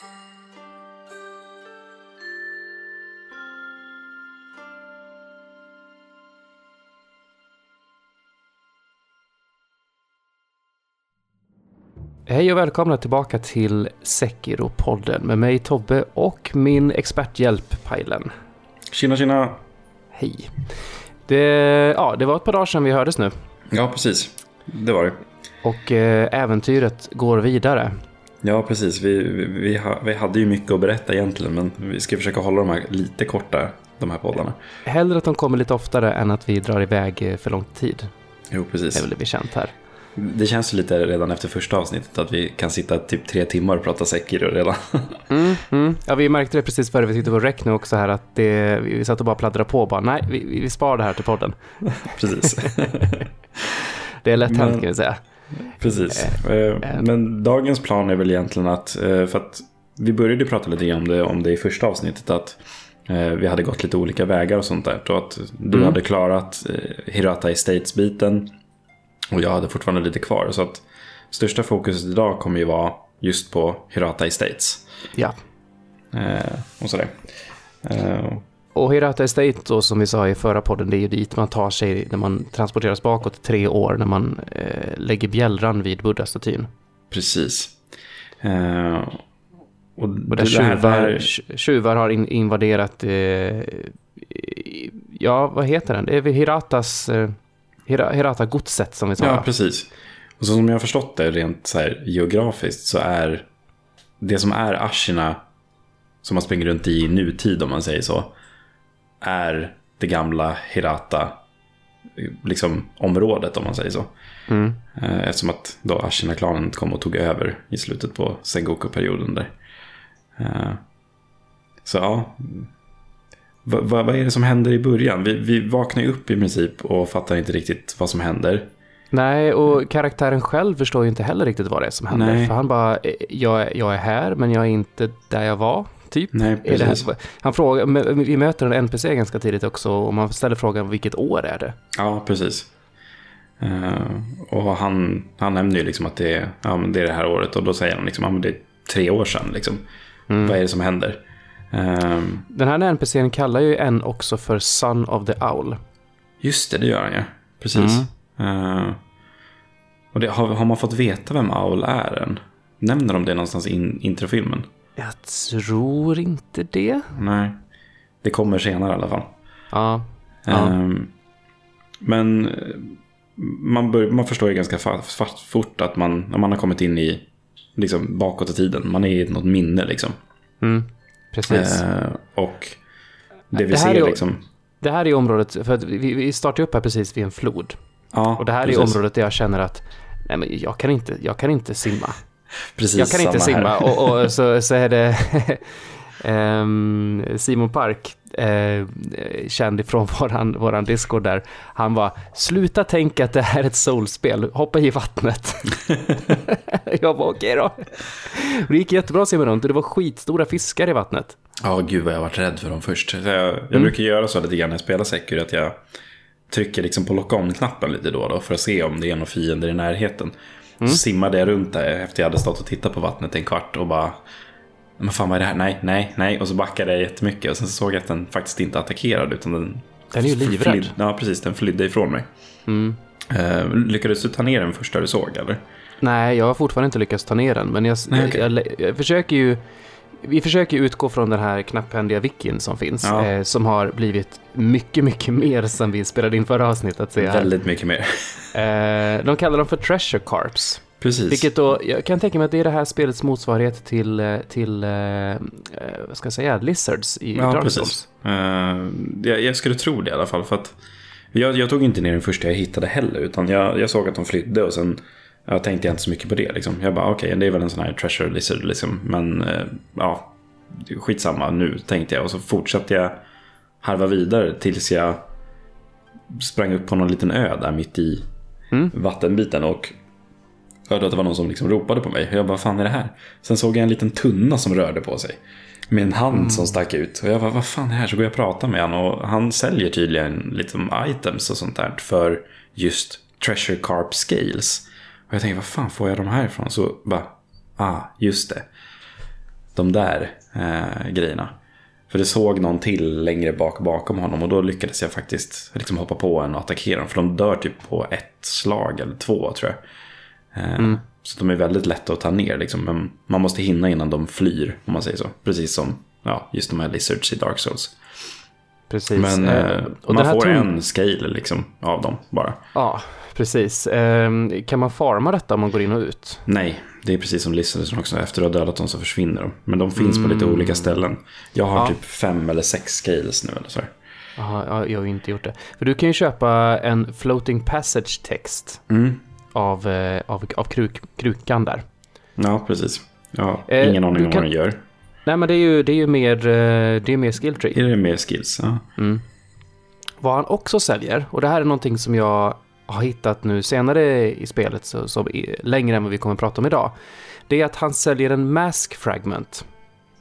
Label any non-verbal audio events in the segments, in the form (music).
Hej och välkomna tillbaka till Sekiro-podden med mig Tobbe och min experthjälp Pajlen. Tjena tjena! Hej. Det, ja, det var ett par dagar sedan vi hördes nu. Ja, precis. Det var det. Och eh, äventyret går vidare. Ja, precis. Vi, vi, vi, ha, vi hade ju mycket att berätta egentligen, men vi ska försöka hålla de här lite korta, de här poddarna. Hellre att de kommer lite oftare än att vi drar iväg eh, för lång tid. Jo, precis. Det är väl det vi känt här. Det känns ju lite redan efter första avsnittet att vi kan sitta typ tre timmar och prata Sekiro redan. (laughs) Mm, mm. Ja, vi märkte det precis före vi tittade på rec nu också här att det, vi satt och bara pladdrade på och bara nej, vi, vi sparar det här till podden. (laughs) precis. (laughs) det är lätt hänt kan vi säga. Precis. Eh, Men dagens plan är väl egentligen att, eh, för att vi började prata lite om det, om det i första avsnittet, att eh, vi hade gått lite olika vägar och sånt där. Och att du Mm. hade klarat eh, Hirata Estates-biten och jag hade fortfarande lite kvar. Så att största fokuset idag kommer ju vara just på Hirata Estates. Ja. Eh, och sådär. Och Hirata Estate då, som vi sa i förra podden, det är ju dit man tar sig när man transporteras bakåt tre år, när man eh, lägger bjällran vid buddha-statyn. precis. Eh, och Och där tjuvar, tjuvar har in, invaderat, eh, ja vad heter den? Det är väl Hiratas, eh, Hira, Hirata-godset som vi sa. Ja, precis. Och så som jag har förstått det rent så här geografiskt så är det som är Ashina som man springer runt i nutid om man säger så är det gamla Hirata liksom området om man säger så. Mm. Eh, Eftersom att då Ashina-klanen kom och tog över i slutet på Sengoku-perioden där. Eh, Så ja. Va- vad är det som händer i början? Vi, vi vaknar ju upp i princip och fattar inte riktigt vad som händer. Nej, och karaktären själv förstår ju inte heller riktigt vad det är som händer. Nej. För han bara, eh, jag, jag är här, men jag är inte där jag var, typ. Nej, precis. han frågar, vi möter en NPC ganska tidigt också och man ställer frågan vilket år är det? Ja, precis. Eh, och han, han nämner ju liksom att det är, ja, det är det här året och då säger han liksom, ja, men det är tre år sedan. Liksom. Mm. Vad är det som händer? Eh, Den här NPCn kallar ju en också för Son of the Owl. just det, det gör han ju. Precis. Mm. Eh, och det, har, har man fått veta vem Owl är än? Nämner de det någonstans i in, introfilmen? Jag tror inte det. Nej. Det kommer senare i alla fall. Ja. Ja. Ehm, men eh, man, bör, man förstår ju ganska fort att man, man har kommit in i liksom, bakåt i tiden, man är i något minne liksom. Mm. Precis. Eh, och det vi Det ser är- liksom. Det här är området, för att vi, vi startar upp här precis vid en flod. Ja, Och det här precis, är området där jag känner att nej, men jag, kan inte, jag kan inte simma. Precis Jag kan inte simma. Och, och så, så är det (laughs) ehm, Simon Park, eh, känd ifrån våran, våran Discord där. Han var sluta tänka att det här är ett soulspel, hoppa i vattnet. (laughs) jag var okej då. Och Det gick jättebra att simma runt och det var skitstora fiskar i vattnet. Ja, gud vad jag varit rädd för dem först. Jag jag Mm. brukar göra så lite grann när jag spelar Secure, att jag trycker liksom på lock on-knappen lite då då för att se om det är några fiender i närheten. Mm. Så simmade jag runt där efter jag hade stått och tittat på vattnet en kvart och bara men fan vad är det här? Nej, nej, nej. Och så backade jag jättemycket och sen så såg jag att den faktiskt inte attackerade utan den... Den är ju livrädd. flyd- Ja, precis. Den flydde ifrån mig. Mm. Eh, lyckades du ta ner den första du såg eller? Nej, jag har fortfarande inte lyckats ta ner den, men jag, Nej, okej. jag, jag, jag försöker ju... Vi försöker utgå från den här knapphändiga wikin som finns, Ja. eh, som har blivit mycket, mycket mer sen vi spelade in förra avsnittet. Väldigt mycket mer. Eh, de kallar dem för treasure carps. Precis. Vilket då, jag kan tänka mig att det är det här spelets motsvarighet till, eh, till eh, eh, vad ska jag säga, lizards i Ja, Dark precis. Eh, jag, jag skulle tro det i alla fall. För att jag, jag tog inte ner den första jag hittade heller. Utan jag, jag såg att de flydde och sen jag tänkte inte så mycket på det. Liksom. Jag bara, okej, det är väl en sån här treasure lizard. Liksom. Men eh, ja, skitsamma nu tänkte jag. Och så fortsatte jag harva vidare tills jag sprang upp på någon liten ö där mitt i Mm. vattenbiten. Och hörde att det var någon som liksom ropade på mig. Och jag bara, vad fan är det här? Sen såg jag en liten tunna som rörde på sig. Med en hand som stack ut. Och jag bara, vad fan är det här? Så går jag och pratar med honom. Och han säljer tydligen lite items och sånt där. För just treasure carp scales. Och jag tänkte, vad fan får jag de här ifrån? Så bara, ah, just det. de där eh, grejerna. För det såg någon till längre bak bakom honom och då lyckades jag faktiskt liksom hoppa på en och attackera dem. För de dör typ på ett slag eller två tror jag. Eh, Mm. Så de är väldigt lätta att ta ner liksom. Men man måste hinna innan de flyr om man säger så. Precis som ja, just de här lizards i Dark Souls. Precis. Men Eh, eh, och man får en scale liksom av dem bara. Ja, precis. Ehm, kan man farma detta om man går in och ut? Nej, det är precis som lizards också. Efter att ha dödat dem så försvinner de. Men de finns på lite olika ställen. Jag har Ja. typ fem eller sex scales nu eller så. Aha, ja, jag har ju inte gjort det. För du kan ju köpa en floating passage text Mm. av, eh, av, av kruk, krukan där. Ja, precis. Ja, Eh, ingen aning du om kan- vad den gör. Nej, men det är ju, det är ju mer, eh, det är mer skill tree. Är det mer skills? Ja. Mm. Vad han också säljer, och det här är någonting som jag har hittat nu senare i spelet, så, så längre än vad vi kommer att prata om idag, det är att han säljer en mask fragment.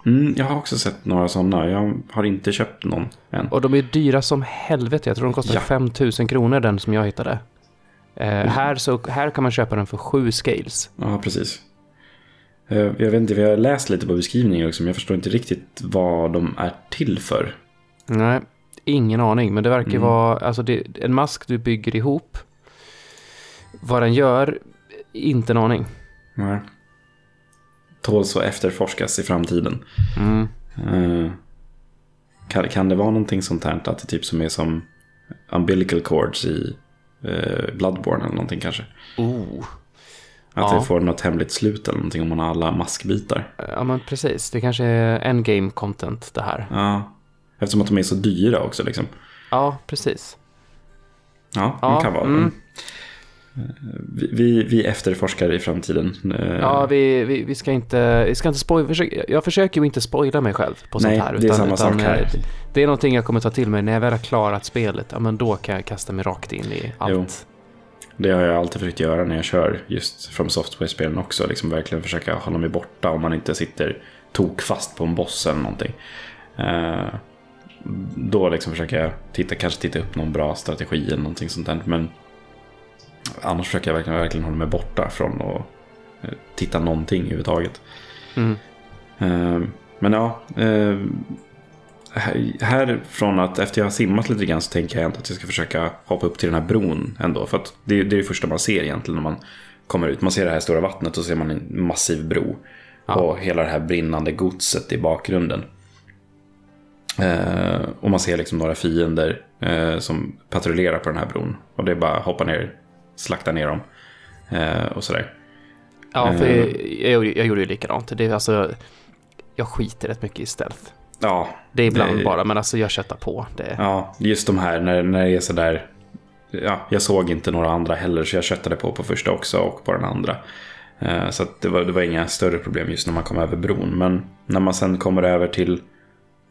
Mm, jag har också sett några sådana. Jag har inte köpt någon än. Och de är dyra som helvete, jag tror de kostar Ja. 5000 kronor den som jag hittade. Eh, Mm. här, så, här kan man köpa den för sju scales. Ja, precis. Eh, Jag vet inte, vi har läst lite på beskrivningen också, men jag förstår inte riktigt vad de är till för. Nej, ingen aning, men det verkar Mm. vara alltså det, en mask du bygger ihop. Vad den gör, inte en aning. Nej. Tåls att efterforskas i framtiden. Mm. Eh, Kan, kan det vara någonting sånt här, att det typ som är som umbilical cords i eh, Bloodborne eller någonting kanske? Oh. Att Ja. det får något hemligt slut eller någonting om man har alla maskbitar. Ja, men precis. Det kanske är endgame content det här. Ja. Eftersom att de är så dyra också liksom. Ja, precis. Ja, Ja, kan vara. mm. Vi, vi, vi efterforskar i framtiden. Eh, Ja, vi, vi, vi ska inte, vi ska inte spoila, jag försöker ju inte spoila mig själv på Nej, sånt här. det är samma sak här. eh, Det är någonting jag kommer ta till mig när jag väl har klarat spelet. Ja, men då kan jag kasta mig rakt in i allt. Jo. Det har jag alltid försökt göra när jag kör just från Software-spelen också. Liksom verkligen försöka hålla mig borta om man inte sitter tokfast på en boss eller någonting. Eh, då liksom försöker jag titta, kanske titta upp någon bra strategi eller någonting sånt där. Men annars försöker jag verkligen, verkligen hålla mig borta från att eh, titta någonting överhuvudtaget. Mm. Eh, Men ja, här- härifrån att efter jag har simmat lite grann så tänker jag ändå att jag ska försöka hoppa upp till den här bron ändå. För att det, är- det är det första man ser egentligen när man kommer ut. Man ser det här stora vattnet och så ser man en massiv bro. Ja. Och hela det här brinnande godset i bakgrunden. Eh, och man ser liksom några fiender eh, som patrullerar på den här bron. Och det är bara att hoppa ner, slakta ner dem. Eh, och sådär. Ja, för Eh. jag, jag, gjorde- jag gjorde ju likadant. Det är alltså, jag skiter rätt mycket i stealth. Ja, Det är ibland Det- bara, men alltså jag köttar på. Det. Ja, just de här när, när det är sådär. Ja, jag såg inte några andra heller så jag köttade på på första också och på den andra. Eh, Så det, var, det var inga större problem just när man kom över bron. Men när man sen kommer över till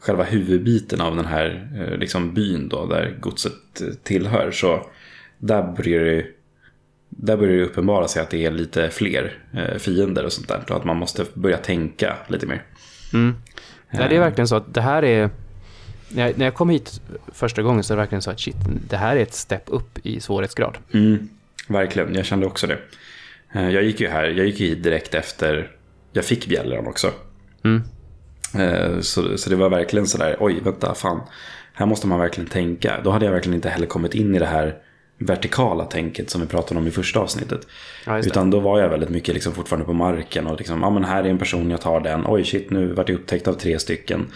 själva huvudbiten av den här eh, liksom byn då, där godset eh, tillhör. Så där börjar det, där börjar det uppenbara sig att det är lite fler fiender och sånt där. Och att man måste börja tänka lite mer. Mm. Nej, det är verkligen så att det här är... När jag, när jag kom hit första gången så är det verkligen så att shit, det här är ett step upp i svårighetsgrad. Mm, verkligen, jag kände också det. Eh, Jag gick ju här, jag gick hit direkt efter jag fick bjällran också. Mm. Eh, Så, så det var verkligen sådär, oj vänta, fan. Här måste man verkligen tänka. Då hade jag verkligen inte heller kommit in i det här vertikala tänket som vi pratade om i första avsnittet. Ja. Utan då var jag väldigt mycket liksom fortfarande på marken och liksom, ja men här är en person, jag tar den. Oj shit, nu vart jag upptäckt av tre stycken.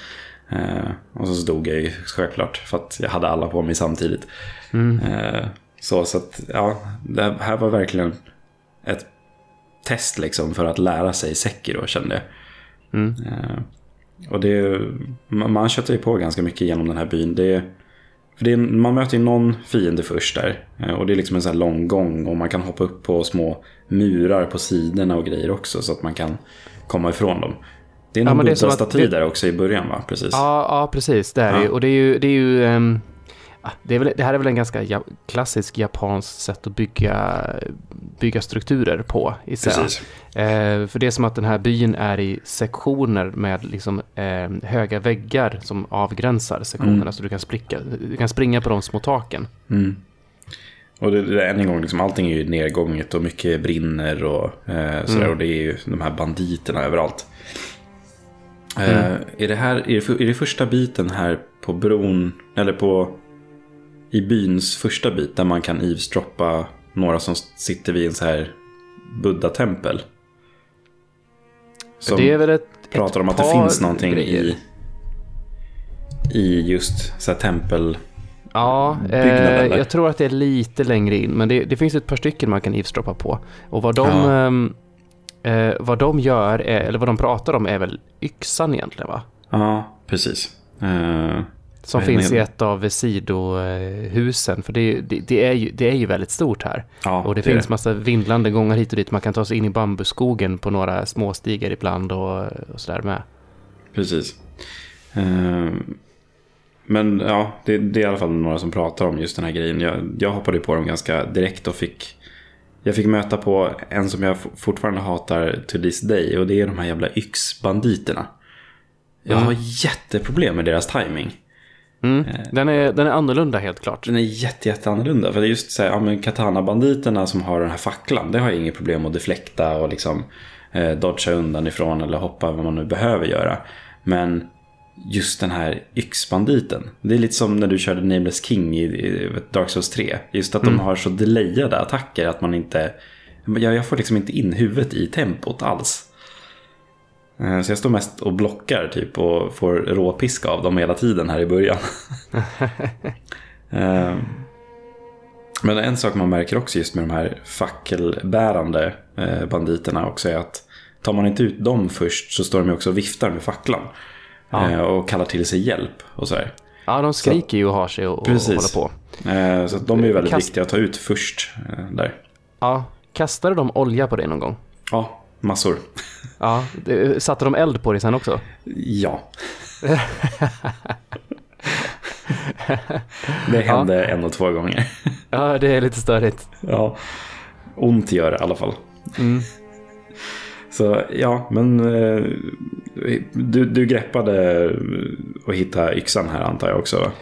Eh, och så dog jag ju självklart för att jag hade alla på mig samtidigt. Eh, så så att, ja, det här var verkligen ett test liksom för att lära sig Sekiro kände jag. Mm. Eh, och det, man, man köttar ju på ganska mycket genom den här byn. Det är, man möter ju någon fiende först där. eh, Och det är liksom en sån här lång gång och man kan hoppa upp på små murar på sidorna och grejer också så att man kan komma ifrån dem. Det är någon att buddha-staty där också i början va? Precis. Ja, ja precis. Det är Ja. Och det är ju... Det, är ju ah, det, är väl, det här är väl en ganska ja, klassisk japansk sätt att bygga, bygga strukturer på. jag. Precis. Eh, för det är som att den här byn är i sektioner med liksom, eh, höga väggar som avgränsar sektionerna Mm. så du kan, spricka, du kan springa på de små taken. Mm. Och det, det är än en gång, liksom, allting är ju nedgånget och mycket brinner och eh, sådär. Mm. Och det är ju de här banditerna överallt. Eh, är, det här, är, det, är det första biten här på bron, eller på i byns första bit där man kan eavesdroppa några som sitter vid en så här buddha-tempel? Som det är väl ett, pratar ett om att det finns någonting grejer. i, i just så här tempel. Ja, eh, jag tror att det är lite längre in, men det, det finns ett par stycken man kan eavesdroppa på. Och vad de, Ja. ehm, eh, vad de gör, är, eller vad de pratar om är väl yxan egentligen va? Ja, precis. Eh, Som finns i ett av sidohusen, för det, det, det, är ju, det är ju väldigt stort här. ja, Och det, är finns massa vindlande gångar hit och dit. Man kan ta sig in i bambuskogen på några småstigar ibland och, och sådär med. Precis. Eh, men ja, det, det är i alla fall några som pratar om just den här grejen. Jag, jag hoppade på dem ganska direkt och fick... Jag fick möta på en som jag fortfarande hatar to this day och det är de här jävla yxbanditerna. Jag har jätteproblem med deras timing. Mm. Den, är, den är annorlunda helt klart. Den är jätte, jätte annorlunda. För det är just så här, ja men katana-banditerna som har den här facklan. Det har jag inget problem att deflekta och liksom eh, dodga undan ifrån eller hoppa vad man nu behöver göra. Men just den här yxbanditen. Det är lite som när du körde Nameless King i, i Dark Souls 3. Just att de har så delayade attacker att man inte... Jag, jag får liksom inte in huvudet i tempot alls. Eh, Så jag står mest och blockar typ och får råpiska av dem hela tiden här i början. (laughs) Eh, Men en sak man märker också just med de här fackelbärande eh, banditerna också är att tar man inte ut dem först så står de också och viftar med facklan. Ja. Och kallar till sig hjälp och sådär. Ja, de skriker ju och har sig och, Precis. håller på. Så de är ju väldigt Kast- viktiga att ta ut först där. Ja, kastade de olja på dig någon gång? Ja, massor. Ja, satte de eld på dig sen också? Ja. det hände en och två gånger. Ja, det är lite störigt. Ja, ont gör det i alla fall. Mm. Så ja, men eh, du, du greppade och hitta yxan här antar jag också.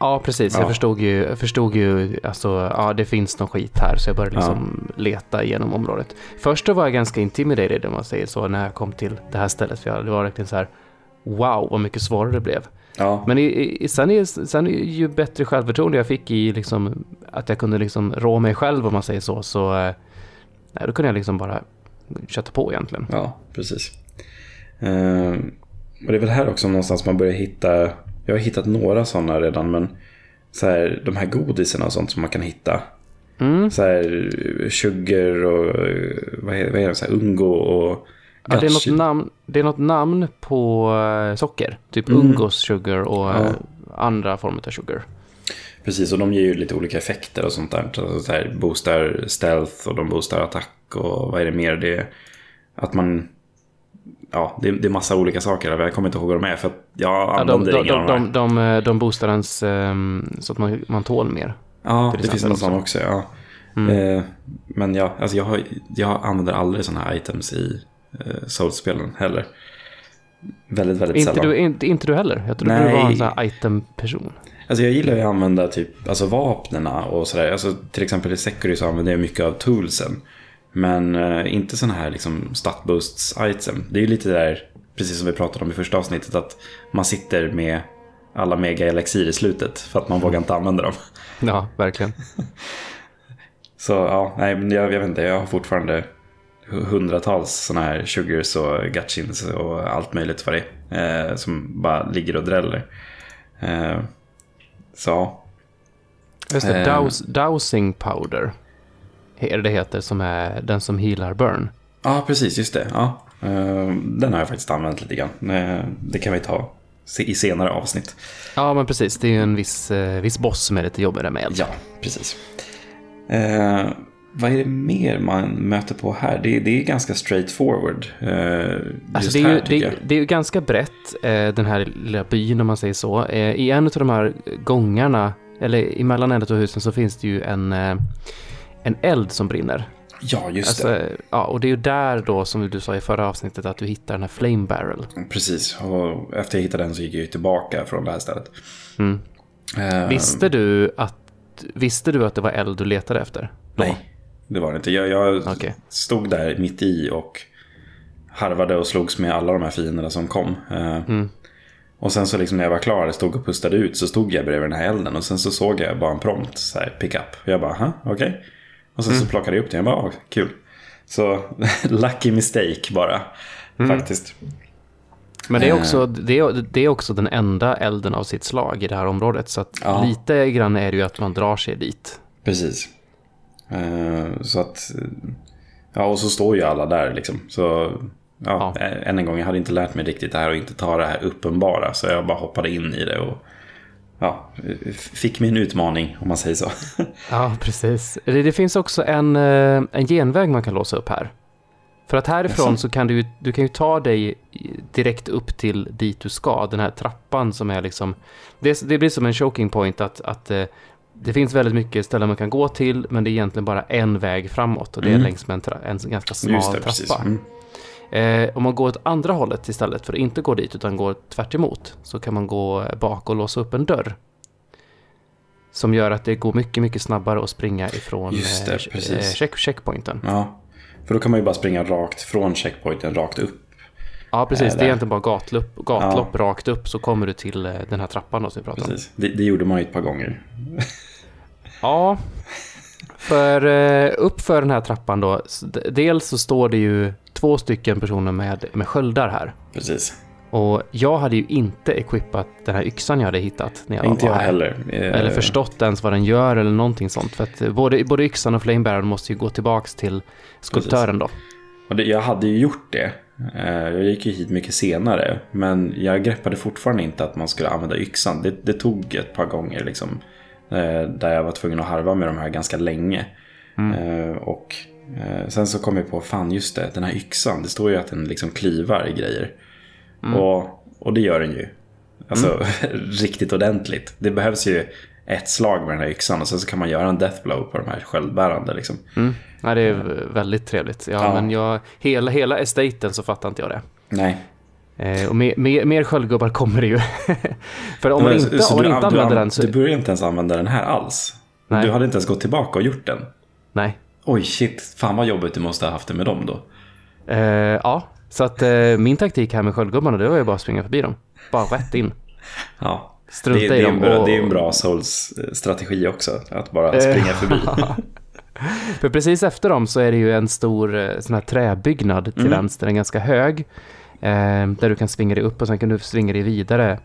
Ja, precis. Ja. Jag förstod ju, jag förstod ju, alltså, ja, det finns någon skit här, så jag började liksom leta igenom området. Först var jag ganska intimidated, om man säger så, när jag kom till det här stället, för jag, det var verkligen så här, wow, vad mycket svårare det blev. Ja, Men i, i, sen, är, sen är ju bättre självförtroende jag fick i liksom, att jag kunde liksom rå mig själv, om man säger så, så eh, nej, då kunde jag liksom bara kötta på egentligen. ja precis. Eh, och det är väl här också någonstans man börjar hitta, jag har hittat några sådana redan, men så här, de här godisarna och sånt som man kan hitta. Mm. Så här sugar och vad är, vad är det, så här, ungo och Ja, det, är något namn, det är något namn på eh, socker, typ Mm. Ungos sugar och Ja. eh, andra former av sugar. Precis, och de ger ju lite olika effekter och sånt där. Så här, boostar stealth och de boostar attack och vad är det mer? Det att man... Ja, det är, det är massa olika saker. Jag kommer inte ihåg vad de är för att jag Ja, de, använder de, ingen de, de de, de, eh, de boostar ens ehm, så att man, man tål mer. Ja, det finns någon sån också. Ja. Mm. Eh, men ja, alltså jag, har, jag använder aldrig sådana här items i eh, Souls-spelen heller. Väldigt, väldigt Inte sällan. du, inte, inte du heller? Jag trodde du var en sån här item-person. Alltså jag gillar ju att använda typ, alltså vapnena och sådär. Alltså till exempel i Security så använder jag mycket av toolsen. Men eh, inte sådana här liksom stat boosts item. Det är ju lite där, precis som vi pratade om i första avsnittet, att man sitter med alla mega elixir i slutet för att man vågar inte använda dem. Ja, verkligen. (laughs) Så ja, nej men jag, jag vet inte, jag har fortfarande hundratals sådana här sugars och gutchins och allt möjligt vad det är. Eh, som bara ligger och dräller. Eh, så. Just det, Eh. douse, dowsing powder. Är det heter, som är den som healar burn. Ja, precis, just det. Ja. Eh, Den har jag faktiskt använt lite grann. Eh, Det kan vi ta i senare avsnitt. Ja, men precis. Det är ju en viss, eh, viss boss som är lite jobbigare med. Ja, precis. Eh, vad är det mer man möter på här? Det, det är ganska straightforward. Eh, Alltså det, är här, ju, det, det är ju ganska brett, eh, den här lilla byn om man säger så. I en av de här gångarna, eller emellan en av husen, så finns det ju en, en eld som brinner. Ja, just det. Alltså, ja, och det är ju där då, som du sa i förra avsnittet, att du hittar den här flame barrel. Precis, och efter jag hittade den så gick jag ju tillbaka från det här stället. Mm. Eh, Visste, du att, visste du att det var eld du letade efter? Då? Nej, det var det inte. Jag, jag Okej. stod där mitt i och harvade och slogs med alla de här fienderna som kom. Eh, Och sen så liksom när jag var klar, stod och pustade ut, så stod jag bredvid den här elden. Och sen så såg jag bara en prompt, så här, pick up. Och jag bara, okej. Och sen så plockade jag upp den, jag bara, ah, kul. Så (laughs) lucky mistake bara, faktiskt. Men det är, Eh. också, det, är, det är också den enda elden av sitt slag i det här området. Så Ja. lite grann är det ju att man drar sig dit. Precis. Eh, så att... Ja, och så står ju alla där liksom. Så... Ja, Ja. än en gång, jag hade inte lärt mig riktigt det här och inte ta det här uppenbara. Så jag bara hoppade in i det och... Ja, fick min utmaning om man säger så. (laughs) Ja, precis. Det, det finns också en, eh, en genväg man kan låsa upp här. För att härifrån så kan du, du kan ju ta dig direkt upp till dit du ska. Den här trappan som är liksom... Det, det blir som en choking point att, att eh, det finns väldigt mycket ställen man kan gå till men det är egentligen bara en väg framåt och det är Mm. längs med en, en ganska smal trappa. Mm. Eh, om man går åt andra hållet istället för att inte gå dit utan går tvärt emot, så kan man gå bak och låsa upp en dörr. Som gör att det går mycket, mycket snabbare att springa ifrån det, eh, eh, check, checkpointen. Ja, för då kan man ju bara springa rakt från checkpointen rakt upp. Ja, precis. Eh, Det är egentligen bara gatlopp, gatlopp rakt upp så kommer du till eh, den här trappan då som vi pratade om. Det, det gjorde man ju ett par gånger. Ja, för eh, upp för den här trappan då, dels så står det ju två stycken personer med, med sköldar här. Precis. Och jag hade ju inte equippat den här yxan jag hade hittat när jag Inte var jag här. heller. Eh, Eller förstått ens vad den gör eller någonting sånt. För att eh, både, både yxan och flamebearern måste ju gå tillbaks till skulptören då. Och det, jag hade ju gjort det. Jag gick ju hit mycket senare. Men jag greppade fortfarande inte att man skulle använda yxan. Det, det tog ett par gånger liksom. Eh, Där jag var tvungen att harva med de här ganska länge. Eh, Och eh, sen så kom jag på, fan just det, den här yxan. Det står ju att den liksom klivar i grejer. Och, och det gör den ju. Alltså (laughs) riktigt ordentligt. Det behövs ju ett slag med den här yxan. Och sen så kan man göra en death blow på de här sköldbärande liksom. Mm. Ja, det är väldigt trevligt. Ja, Ja. men jag, hela, hela estaten så fattar inte jag det. Nej, Eh, och mer, mer, mer sköldgubbar kommer det ju. (laughs) För om man inte, så om du, inte använder den så... Du började inte ens använda den här alls. Nej. Du hade inte ens gått tillbaka och gjort den. Nej. Oj, shit. Fan vad jobbigt du måste ha haft det med dem då. Eh, ja, så att eh, min taktik här med sköldgubbarna det var ju bara att springa förbi dem. Bara rätt in. (laughs) Ja. Strunta det, i det, är dem bra, och- det är en bra Souls-strategi också. Att bara springa (laughs) förbi. För precis efter dem så är det ju en stor eh, sån här träbyggnad till Mm. vänster, en ganska hög. Eh, där du kan svinga dig upp och sen kan du svinga dig vidare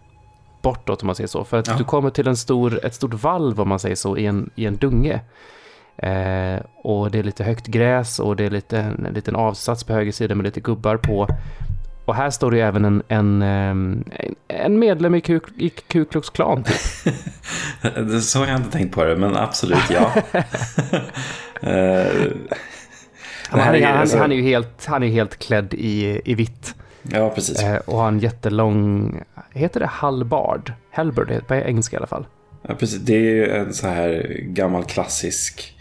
bortåt om man säger så. För att Ja. du kommer till en stor, ett stort valv om man säger så i en, i en dunge. Eh, och det är lite högt gräs och det är lite, en, en liten avsats på höger sida med lite gubbar på. Och här står det ju även en, en, ehm, en, en medlem i Ku, i Ku Klux Klan typ. (laughs) Så har jag inte tänkt på det, men absolut ja. (laughs) Eh, Han, han, är- han, alltså- han är ju helt, han är ju helt klädd i, i vitt. Ja, precis. Eh, och har en jättelång, heter det halbard? Halberd på engelska i alla fall. Ja, precis. Det är ju en så här gammal klassisk,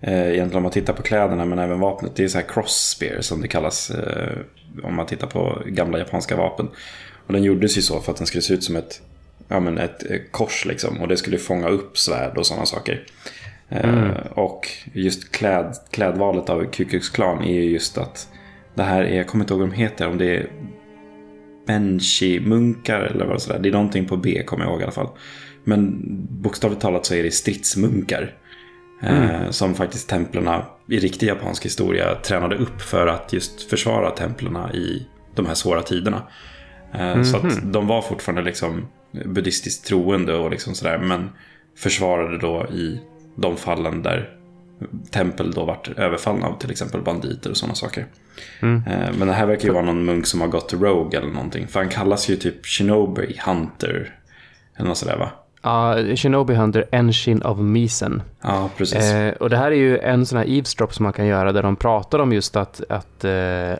eh, egentligen om man tittar på kläderna men även vapnet. Det är så här cross spear som det kallas eh, om man tittar på gamla japanska vapen. Och den gjordes ju så för att den skulle se ut som ett, ja, men ett kors liksom. Och det skulle fånga upp svärd och sådana saker. Eh, och just kläd, klädvalet av Ku Klux Klan är ju just att det här är, jag kommer inte ihåg vad de heter, om det är Benchi-munkar eller vad det är. Det är någonting på B kommer jag ihåg i alla fall. Men bokstavligt talat så är det stridsmunkar. Eh, som faktiskt templerna i riktig japansk historia tränade upp för att just försvara templerna i de här svåra tiderna. Eh, Så att de var fortfarande liksom buddhistiskt troende och liksom sådär. Men försvarade då i de fallen där tempel då vart överfallna av till exempel banditer och sådana saker. Eh, Men det här verkar ju vara någon munk som har gått rogue eller någonting. För han kallas ju typ Shinobi Hunter. Eller något sådär va? Ja, Shinobi Hunter Engine of Misen. Ja, precis. Eh, och det här är ju en sån här eavesdrop som man kan göra där de pratar om just att, att eh,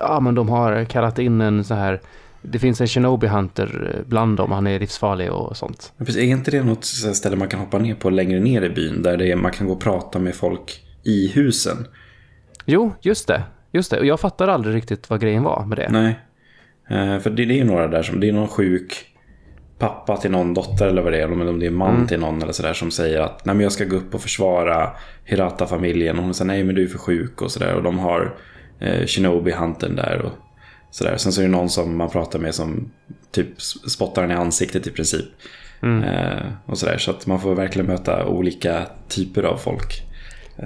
ja, men de har kallat in en så här det finns en Shinobi Hunter bland dem, han är livsfarlig och sånt. Men precis, Är inte det något ställe man kan hoppa ner på längre ner i byn? Där det är, man kan gå och prata med folk i husen? Jo, just det. Just det. Och jag fattar aldrig riktigt vad grejen var med det. Nej. Eh, för det, det är några där som, det är någon sjuk pappa till någon dotter eller vad det är. Eller om det är man till någon eller sådär som säger att nej men jag ska gå upp och försvara Hirata-familjen. Och hon säger nej men du är för sjuk och sådär. Och de har eh, Shinobi-hunten där. Och Sådär. Sen så är det någon som man pratar med som typ spottar den i ansiktet i princip. Mm. Eh, och sådär. Så att man får verkligen möta olika typer av folk.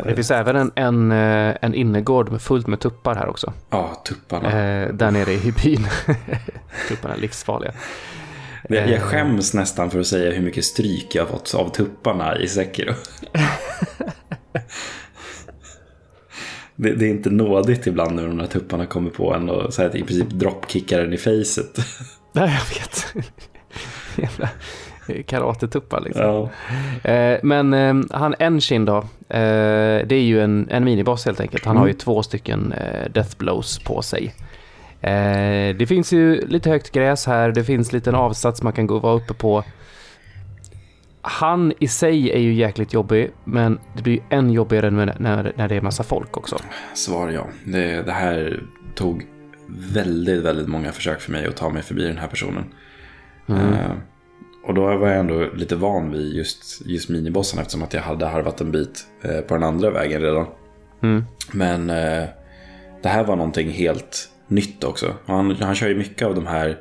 Det finns även en, en, eh, en innergård med fullt med tuppar här också. Ja, tupparna. Eh, där nere i byn. (laughs) tupparna är livsfarliga. Det- Jag Eh. skäms nästan för att säga hur mycket stryk jag har fått av tupparna i Sekiro. (laughs) det, det är inte nådigt ibland när de här tupparna kommer på en och så här, i princip dropkickar den i facet. Nej, jag vet. (laughs) Jävla (laughs) karatetuppar liksom. Ja. Eh, men eh, han Enshin då, eh, det är ju en, en miniboss helt enkelt. Han har ju Mm. två stycken eh, death blows på sig. Det finns ju lite högt gräs här, det finns liten avsats man kan gå vara uppe på. Han i sig är ju jäkligt jobbig, men det blir ju än jobbigare när, när, det är massa folk också. Svar ja. Det, det här tog väldigt, väldigt många försök för mig att ta mig förbi den här personen. Eh, och då var jag ändå lite van vid just, just minibossen eftersom att jag hade harvat en bit eh, på den andra vägen redan. Mm. Men eh, det här var någonting helt nytt också. Han, han kör ju mycket av de här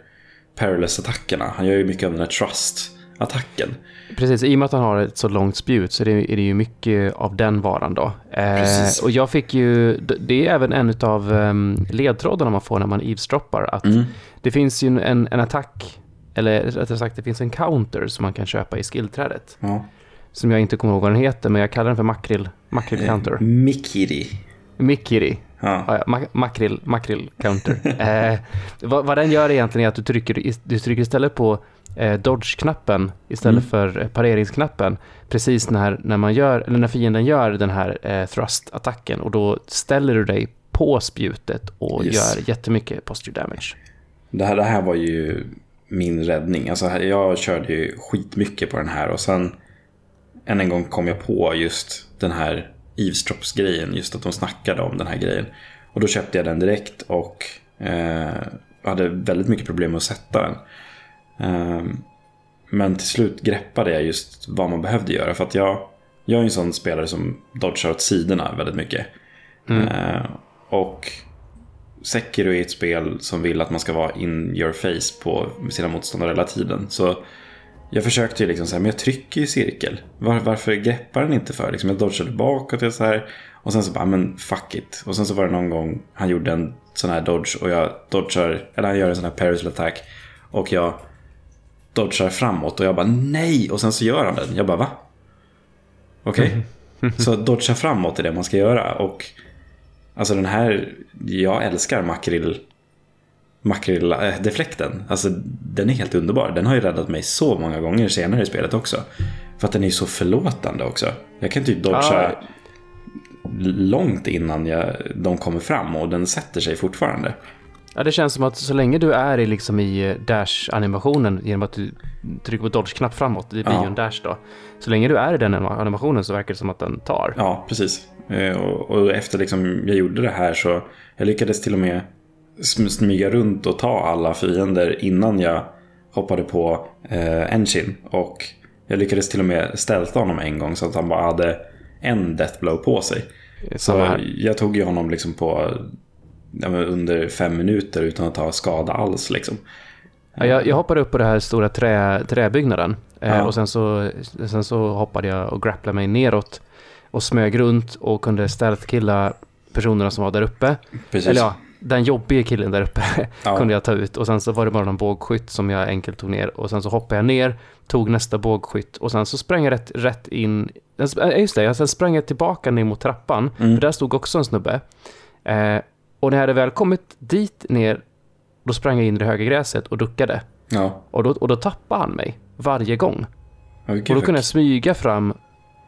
perilous-attackerna. Han gör ju mycket av den här trust-attacken. Precis, i och med att han har ett så långt spjut så är det, är det ju mycket av den varan då. Eh, och jag fick ju, det är även en av um, ledtrådarna man får när man eavesdroppar. Att Mm. det finns ju en, en attack, eller rättare sagt det finns en counter som man kan köpa i skillträdet. Ja. Som jag inte kommer ihåg vad den heter, men jag kallar den för makrill, makrill counter. Mikiri. Mikiri. Ja. Ja, ja, ma- makrill, makrill counter. (laughs) eh, vad, vad den gör egentligen är att du trycker, du trycker istället på eh, dodge-knappen istället Mm. för eh, pareringsknappen. Precis när, när, man gör, eller när fienden gör den här eh, thrust-attacken och då ställer du dig på spjutet och Yes. gör jättemycket posture damage. Det här, det här var ju min räddning. Alltså, jag körde ju skitmycket på den här och sen än en gång kom jag på just den här eavesdrops-grejen. Just att de snackade om den här grejen. Och då köpte jag den direkt och eh, hade väldigt mycket problem med att sätta den. Eh, men till slut greppade jag just vad man behövde göra. För att jag, jag är en sån spelare som dodgar åt sidorna väldigt mycket. Eh, och Sekiro är ett spel som vill att man ska vara in your face på sina motståndare hela tiden. Så jag försökte ju liksom säga, men jag trycker ju i cirkel. Var, varför greppar den inte för? Liksom jag dodgade bakåt och så här. Och sen så bara, men fuck it. Och sen så var det någon gång han gjorde en sån här dodge och jag dodgar, eller han gör en sån här parasol attack. Och jag dodgar framåt och jag bara nej. Och sen så gör han den. Jag bara va? Okej. (laughs) Så dodga framåt är det man ska göra. Och Alltså den här, jag älskar makrill makrill-deflekten. Alltså den är helt underbar. Den har ju räddat mig så många gånger senare i spelet också. För att den är så förlåtande också. Jag kan typ dodga Ah. långt innan jag, de kommer fram och den sätter sig fortfarande. Ja, det känns som att så länge du är i, liksom i eh, dash-animationen genom att du trycker på dodge-knapp framåt, det blir Ja. ju en dash då. Så länge du är i den animationen så verkar det som att den tar. Ja, precis. Eh, Och, och efter liksom jag gjorde det här så jag lyckades till och med sm- smyga runt och ta alla fiender innan jag hoppade på eh, Engine. Och jag lyckades till och med stealtha honom en gång så att han bara hade en death blow på sig. Så jag tog ju honom liksom på under fem minuter utan att ta skada alls. Liksom. Ja, jag, jag hoppade upp på den här stora trä, träbyggnaden eh, Ja. och sen så, sen så hoppade jag och grapplade mig neråt och smög runt och kunde stealth-killa personerna som var där uppe. Precis. Eller ja, den jobbiga killen där uppe Ja. (laughs) kunde jag ta ut och sen så var det bara någon bågskytt som jag enkelt tog ner och sen så hoppade jag ner, tog nästa bågskytt och sen så sprang jag rätt, rätt in, just det, jag sen sprang jag tillbaka ner mot trappan, Mm. för där stod också en snubbe. Eh, och när jag hade väl kommit dit ner, då sprang jag in i det höga gräset och duckade. Ja. Och då, och då tappade han mig varje gång. Gud, Och då kunde jag smyga fram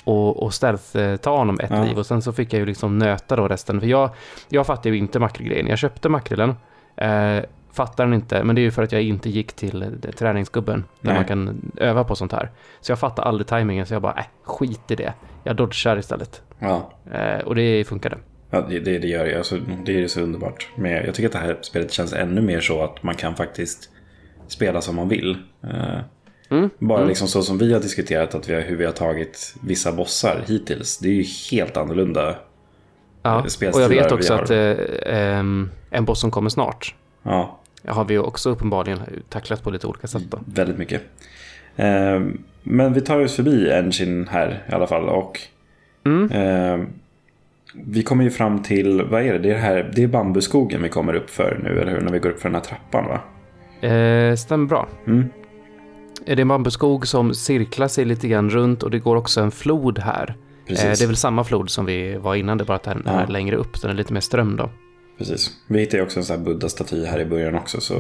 och, och stealth, ta honom ett Ja. liv och sen så fick jag ju liksom nöta då resten. För jag, jag fattade ju inte makrillgrejen. Jag köpte makrillen, eh, fattar den inte, men det är ju för att jag inte gick till eh, träningsgubben där Nej. man kan öva på sånt här. Så jag fattade aldrig tajmingen så jag bara, äh, skit i det. Jag dodgar istället. Ja. Eh, och det funkade. Ja, det, det, det gör det. Alltså, det är så underbart. Men jag tycker att det här spelet känns ännu mer så att man kan faktiskt spela som man vill. Eh, Mm. Bara Mm. liksom så som vi har diskuterat att vi har, hur vi har tagit vissa bossar hittills. Det är ju helt annorlunda. Ja, eh, och spelstilar jag vet också att eh, ehm, en boss som kommer snart Ja, har vi också uppenbarligen tacklat på lite olika sätt då. väldigt mycket. Eh, men vi tar oss förbi Engine här i alla fall. Och Mm. eh, vi kommer ju fram till, vad är det? Det är, det här, det är bambuskogen vi kommer upp för nu, eller hur? När vi går upp för den här trappan va? Eh, stämmer bra. Mm. Det är en bambuskog som cirklar sig lite grann runt och det går också en flod här. Eh, det är väl samma flod som vi var innan, det är bara att den är Ja. längre upp, den är lite mer ström då. Precis. Vi hittar ju också en sån här Buddha-staty här i början också så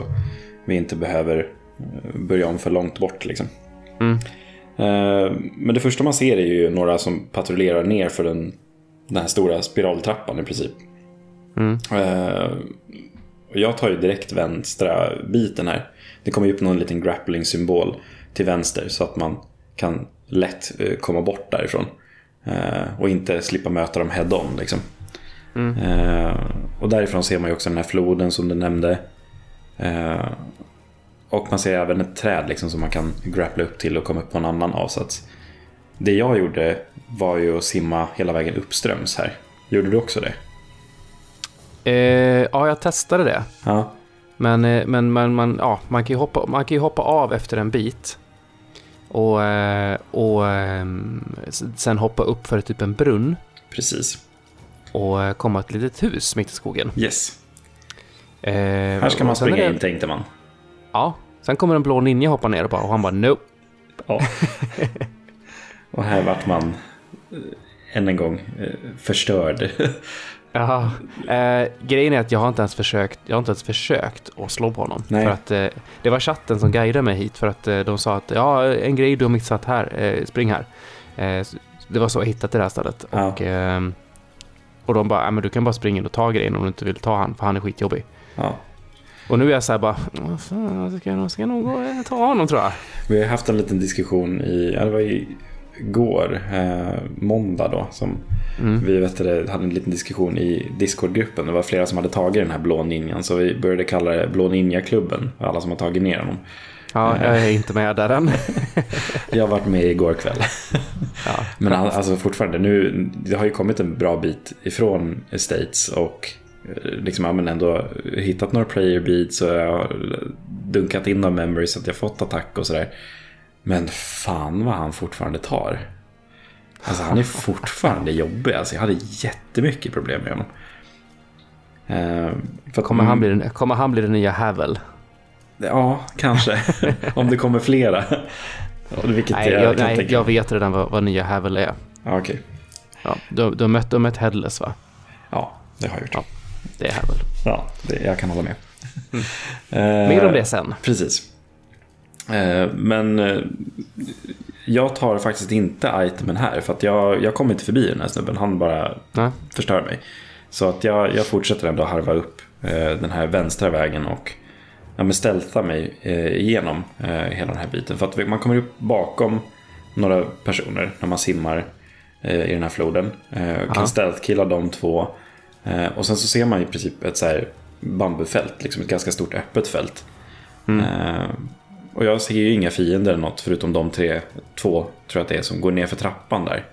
vi inte behöver eh, börja om för långt bort liksom. Mm. Eh, Men det första man ser är ju några som patrullerar ner för den, den här stora spiraltrappan i princip. Mm. Eh, jag tar ju direkt vänstra biten här. Det kommer ju upp någon liten grappling-symbol till vänster så att man kan lätt eh, komma bort därifrån. Eh, och inte slippa möta dem head-on liksom. Mm. Och därifrån ser man ju också den här floden som du nämnde. Och man ser även ett träd liksom, som man kan grappla upp till och komma upp på en annan avsats. Det jag gjorde var ju att simma hela vägen uppströms här. Gjorde du också det? Eh, ja, jag testade det. Ja. Men, eh, men man, man, ja, man, kan ju hoppa, man kan hoppa av efter en bit. Och, eh, och s- sen hoppa upp för typ en brunn. Precis. Och eh, komma till ett litet hus mitt i skogen. Yes. Eh, Här ska man springa det- in tänkte man. Ja, sen kommer en blå ninja hoppa ner och, bara, och han bara nope. Ja. (laughs) och här vart man eh, än en gång eh, förstörd. (laughs) Ja, eh, grejen är att jag har inte ens försökt, jag har inte ens försökt att slå på honom. Nej. För att eh, det var chatten som guidade mig hit för att eh, de sa att ja, en grej du har missat här, eh, spring här. Det var så jag hittade det här stället. Ja. Och, ehm, och de bara, men du kan bara springa in och ta grejen om du inte vill ta han, för han är skitjobbig. ja. Och nu är jag så här bara, "Vad fan, jag ska, jag ska nog gå ta honom tror jag. Vi har haft en liten diskussion i, ja, det var i går, eh, måndag då, som Mm. vi vet det, hade en liten diskussion i Discord-gruppen. Det var flera som hade tagit den här blå ninjan, så vi började kalla det blå ninja-klubben, alla som har tagit ner honom. Ja, jag är inte med där än. (laughs) Jag har varit med igår kväll. Ja. Men alltså fortfarande, nu, det har ju kommit en bra bit ifrån Estates och eh, liksom, ja, men ändå hittat några player beats och jag har dunkat in några memories så att jag fått attack och sådär. Men fan vad han fortfarande tar. Alltså han är fortfarande jobbig. Alltså jag hade jättemycket problem med honom. Eh, Kommer, han bli, den- kommer han bli den nya Havel? Ja, kanske. (laughs) Om det kommer flera. Vilket Nej, jag, jag, nej, tänka jag vet redan vad, vad nya Havel är. Ja, okej. Ja, du, du har mött, du har mött Headless va? Ja, det har jag gjort. Ja. Det är Havel. Ja, det, jag kan hålla med. Mm. Eh, Mer om det sen. Precis. Eh, men eh, jag tar faktiskt inte itemen här för att jag, jag kommer inte förbi den här snubben. Han bara Ja. förstör mig. Så att jag, jag fortsätter ändå harva upp eh, den här vänstra vägen och ja, men stealtha mig igenom hela den här biten. För att man kommer upp bakom några personer när man simmar i den här floden. Kan stealth-killa de två. Och sen så ser man i princip ett så här bambufält, liksom ett ganska stort öppet fält. Mm. Och jag ser ju inga fiender eller något förutom de tre, två tror jag att det är, som går ner för trappan där.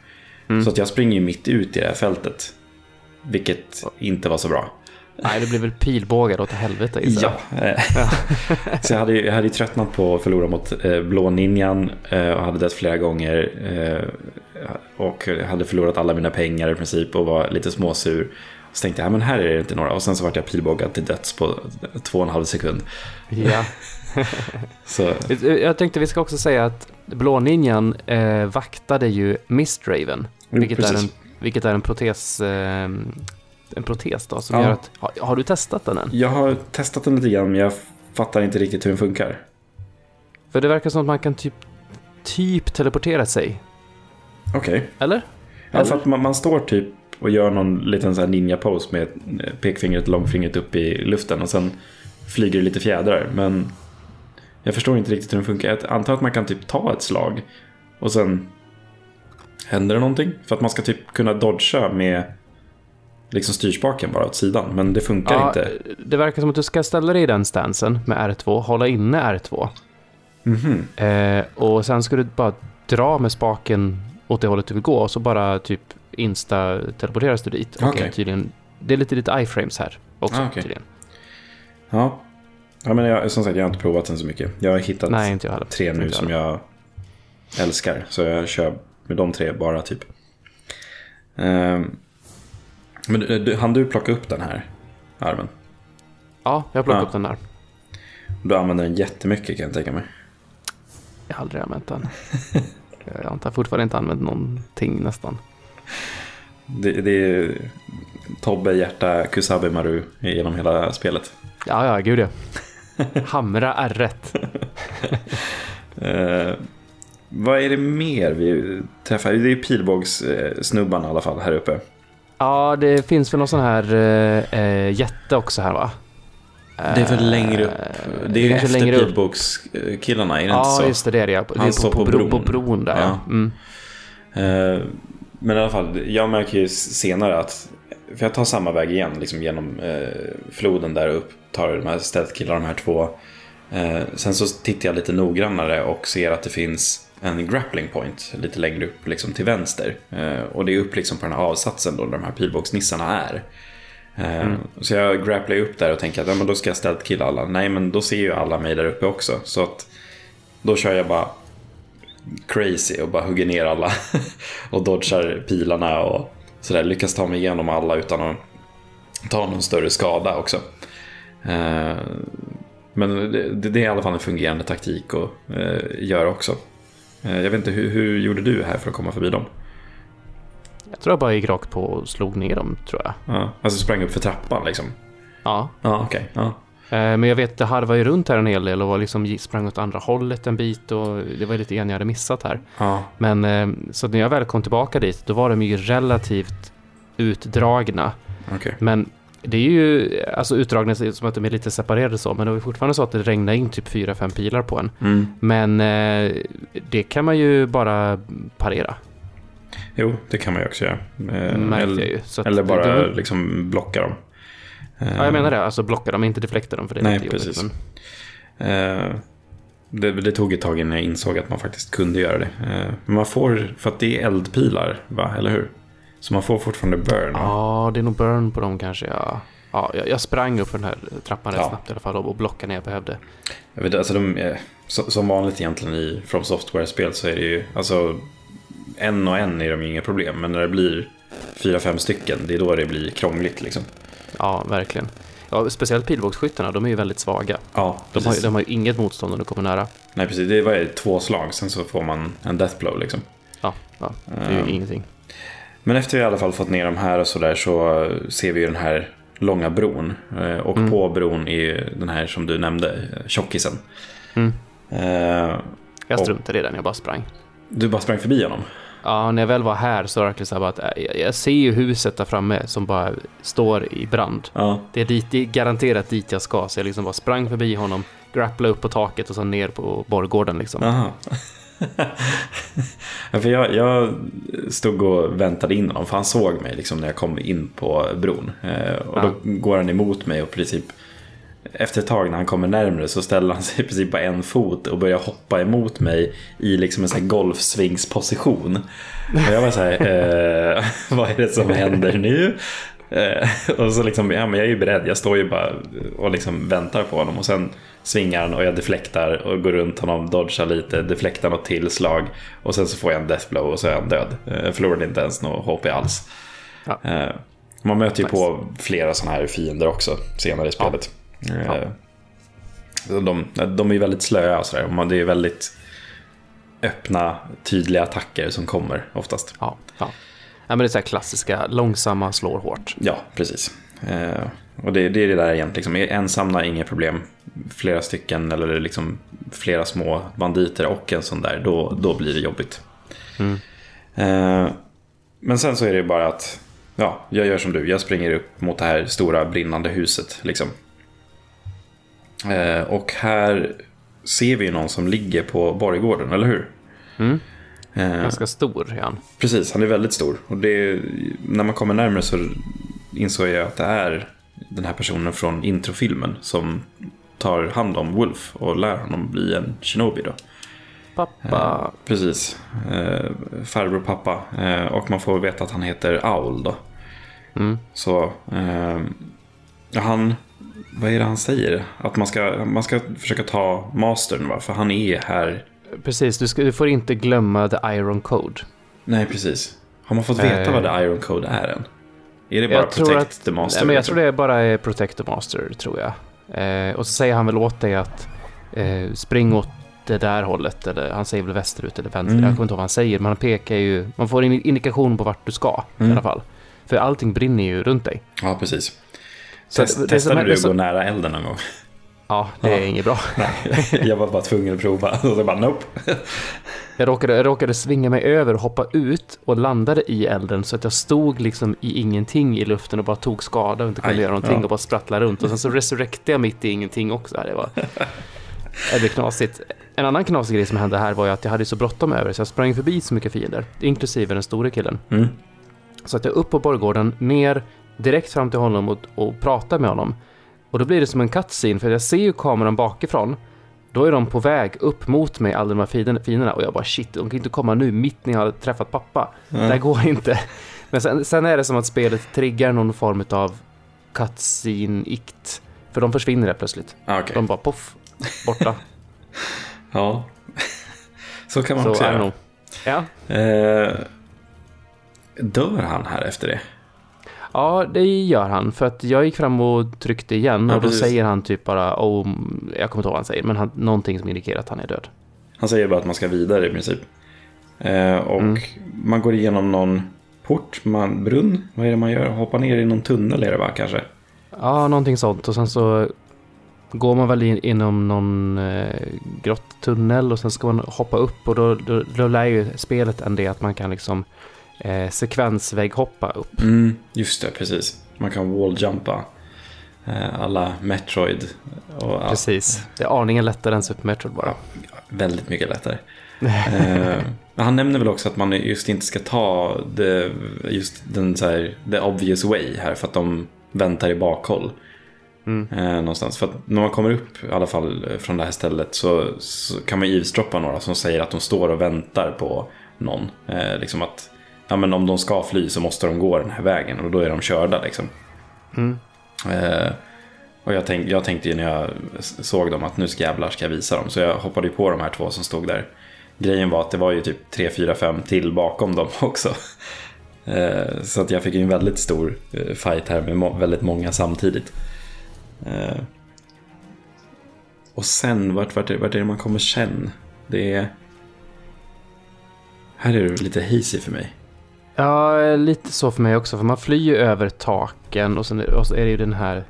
Mm. Så att jag springer ju mitt ut i det här fältet. Vilket inte var så bra. Nej, det blir väl pilbågar åt helvete gissar Ja. eh, (laughs) så jag hade, ju- jag hade ju tröttnat på att förlora mot eh, Blå Ninjan eh, och hade dött flera gånger. Och hade förlorat alla mina pengar i princip och var lite småsur. Så tänkte jag, ja, men här är det inte några. Och sen så vart jag pilbågad till döds på två och en halv sekund. Ja. (laughs) (laughs) Jag tänkte vi ska också säga att Blå Ninjan eh, vaktade ju Mistraven. Jo, Vilket är, en, precis. vilket är en protes, eh, en protes då, som Ja. gör att... Har, har du testat den än? jag har testat den lite grann men jag fattar inte riktigt hur den funkar. För det verkar som att man kan typ, typ teleportera sig. Okej. Eller? Ja, för att man, man står typ och gör någon liten så ninja-pose med pekfingret och långfingret upp i luften och sen flyger det lite fjädrar. Men jag förstår inte riktigt hur den funkar. Jag antar att man kan typ ta ett slag och sen händer det någonting. För att man ska typ kunna dodga med liksom styrspaken bara åt sidan. Men det funkar Ja, inte. det verkar som att du ska ställa dig i den stansen med R2, hålla inne R2. Mhm. Eh, och sen ska du bara dra med spaken åt det hållet du vill gå och så bara typ insta-teleporteras du dit. Och Okej. är tydligen, det är lite lite iframes här också Ah, okej. tydligen. Ja. Ja, men jag, som sagt, jag har inte provat den så mycket. Jag har hittat Nej, jag tre nu som jag älskar. Så jag kör med de tre bara typ. Ehm, men du, du, hann du plocka upp den här armen? Ja, jag plockade Ja. upp den där. Du använder den jättemycket kan jag tänka mig. Jag har aldrig använt den. jag har fortfarande inte använt någonting nästan. Det, det är Tobbe, hjärta, Kusabi, Maru genom hela spelet. Ja, ja, gud ja. (laughs) Hamra R1. (laughs) Eh, vad är det mer vi träffar? Det är pilbågssnubbarna i alla fall här uppe. Ja, det finns väl någon sån här eh, eh, jätte också här va? Det är väl längre upp. Eh, Det är ju efter längre pilbågskillarna, är det inte Ja, så? just det, det är det. ja. Det Han är står på, på, på bron. på bron där ja. Ja. Mm. Eh, Men i alla fall, jag märker ju senare att, för jag tar samma väg igen, liksom genom eh, floden där upp, tar de här stealth-killarna, de här två. Eh, sen så tittar jag lite noggrannare och ser att det finns en grappling point lite längre upp liksom till vänster. Eh, och det är upp liksom på den här avsatsen då, där de här pilbågsnissarna är. Eh, Så jag grapplar upp där och tänker att ja, men då ska jag stealth-killa alla. Nej, men då ser ju alla mig där uppe också. Så att då kör jag bara crazy och bara hugger ner alla. (laughs) och dodgar pilarna och sådär. Lyckas ta mig igenom alla utan att ta någon större skada också. Eh, Men det, det är i alla fall en fungerande taktik att eh, göra också. Eh, Jag vet inte, hur, hur gjorde du här för att komma förbi dem? Jag tror jag bara gick rakt på och slog ner dem, tror jag. Ja, alltså sprang upp för trappan liksom? Ja, Ja, okej. Ja. Eh, men jag vet, det harvade ju runt här en hel del och var liksom, sprang åt andra hållet en bit och det var lite grann jag hade missat här. ja. Men eh, så när jag väl kom tillbaka dit, då var de ju relativt utdragna. okej. Men det är ju alltså utdragna som att de är lite separerade så, men det var fortfarande så att det regnade in typ fyra fem pilar på en. Mm. Men eh, det kan man ju bara parera, Jo, det kan man ju också göra. Eller, eller bara det, det, liksom blocka dem. Ja, jag menar det. Alltså blocka dem, inte deflekta dem för det är Nej, lite jobbigt. precis. Men, Eh, det, det tog ett tag innan jag insåg att man faktiskt kunde göra det. Eh, men man får, för att det är eldpilar, va? Eller hur? Så man får fortfarande burn. ja, det är nog burn på dem kanske. Ja. Ja, jag, jag sprang upp för den här trappan rätt Ja. snabbt i alla fall och blockade när jag behövde. Jag vet, alltså de, eh, så, som vanligt egentligen i From Software-spel så är det ju, alltså en och en är de ju inga problem. Men när det blir fyra, fem stycken, det är då det blir krångligt liksom. Ja, verkligen. Ja, speciellt pilbågsskyttarna, de är ju väldigt svaga. Ja, De har, ju- de har ju inget motstånd när de kommer nära. Nej, precis. Det var två slag, sen så får man en death blow liksom. Ja, ja det är ju Ehm. ingenting. Men efter vi i alla fall fått ner de här och sådär så ser vi ju den här långa bron. Eh, Och Mm. på bron är den här som du nämnde, eh, tjockisen. Mm. Eh, Jag struntade i den, jag bara sprang. Du bara sprang förbi honom? Ja, när jag väl var här så var det verkligen så här att äh, jag, jag ser ju huset där framme som bara står i brand. Ja. Det är, dit, det är garanterat dit jag ska, så jag liksom bara sprang förbi honom, grapplade upp på taket och så ner på borggården liksom. Aha. ja, för jag, jag stod och väntade in honom, för han såg mig liksom när jag kom in på bron. Eh, och Ja. då går han emot mig och i princip efter ett tag när han kommer närmre så ställer han sig i princip på en fot och börjar hoppa emot mig i liksom en sån här golfsvingsposition. Och jag var så här, eh, (laughs) vad är det som händer nu? Eh, och så liksom, ja men jag är ju beredd, jag står ju bara och liksom väntar på honom och sen svingar han och jag deflektar och går runt honom, dodgar lite, deflektar något tillslag och sen så får jag en death blow och så är han död. Eh, Jag förlorade inte ens något HP alls. Ja. Eh, Man möter ju Nice. på flera sådana här fiender också senare i spelet. Ja. Så De, de är väldigt slöa och sådär. Det är väldigt öppna, tydliga attacker som kommer oftast. Ja, ja. ja men det är så klassiska, långsamma, slår hårt. Ja, precis. Eh, och det, det är det där egentligen. Liksom, ensamma, inga problem. Flera stycken eller liksom flera små banditer och en sån där, då, då blir det jobbigt. Mm. Eh, men sen så är det bara att ja, jag gör som du. Jag springer upp mot det här stora brinnande huset. Liksom. Eh, och här ser vi någon som ligger på borggården, eller hur? Mm. Eh, Ganska stor är han. Precis, han är väldigt stor. Och det, när man kommer närmare så insåg jag att det är den här personen från introfilmen som tar hand om Wolf och lär honom bli en shinobi. Då. Pappa. Precis, eh, farbror pappa. Eh, och man får veta att han heter Owl då. Mm. Så eh, Han, vad är det han säger? Att man ska, man ska försöka ta mastern va? För han är här. Precis, du, ska, du får inte glömma The Iron Code. Nej, precis. Har man fått veta Eh. vad The Iron Code är än? Är det bara Jag Protect att- the Master? Nej, men jag liksom? tror det är bara är Protect the Master, tror jag. Eh, och så säger han väl åt dig att eh, spring åt det där hållet, eller han säger väl västerut eller vänster, Mm. jag kommer inte ihåg vad han säger, men han pekar ju, man får en indikation på vart du ska i Mm. alla fall. För allting brinner ju runt dig. Ja, precis. Test, det- det testade är- du det att gå nära elden någon gång? Ja, det Ja. är inget bra. (laughs) jag var bara tvungen att prova. (laughs) Och så bara nope. (laughs) Jag råkade, jag råkade svinga mig över och hoppa ut och landade i elden så att jag stod liksom i ingenting i luften och bara tog skada och inte kunde Aj, göra någonting ja. och bara sprattlade runt. Och sen så resurrectade jag mitt i ingenting också. Det var det blev knasigt. En annan knasig grej som hände här var ju att jag hade så bråttom över så jag sprang förbi så mycket fiender, inklusive den store killen. Mm. Så att jag upp på borggården, ner direkt fram till honom och, och pratar med honom. Och då blir det som en cutscene för jag ser ju kameran bakifrån. Då är de på väg upp mot mig, alla de här fienderna. Och jag bara shit, de kan inte komma nu mitt när jag har träffat pappa. Det här går inte. (laughs) Men sen, sen är det som att spelet triggar någon form av cutscene-ikt. För de försvinner helt plötsligt. Ah, okej. De bara poff, borta. (laughs) Ja. Så kan man Så också göra. Ja. Eh, dör han här efter det? Ja, det gör han. För att jag gick fram och tryckte igen Ja, och då precis. säger han typ bara, oh, jag kommer inte ihåg vad han säger, men han, någonting som indikerar att han är död. Han säger bara att man ska vidare i princip. Eh, och Mm. man går igenom någon port, man, brunn. Vad är det man gör? Hoppar ner i någon tunnel är det va kanske? Ja, någonting sånt. Och sen så går man väl in, inom någon eh, grotttunnel och sen ska man hoppa upp och då, då, då lär ju spelet en det att man kan liksom eh, sekvensvägghoppa upp. Mm, just det, precis. Man kan walljumpa. Eh, alla Metroid. Och, ja, Precis. Det är aningen lättare än Super Metroid bara. väldigt mycket lättare. eh, han nämner väl också att man just inte ska ta det, just den så här, the obvious way här för att de väntar i bakhåll. Mm. Eh, någonstans. För att när man kommer upp i alla fall eh, från det här stället så, så kan man eavesdroppa några som säger att de står och väntar på någon. Eh, liksom att ja, men om de ska fly så måste de gå den här vägen och då är de körda. Liksom. Mm. Eh, och jag, tänk, jag tänkte ju när jag såg dem att nu ska jävlar ska jag visa dem. Så jag hoppade ju på de här två som stod där. Grejen var att det var ju typ 3, 4, 5 till bakom dem (laughs) också. Eh, så att jag fick ju en väldigt stor eh, fight här med må- väldigt många samtidigt. Eh, och sen, vart, vart, är, vart är det man kommer sen? Det är... Här är det lite hazy för mig. Ja, lite så för mig också. För man flyr ju över taken och, sen, och så är det ju den här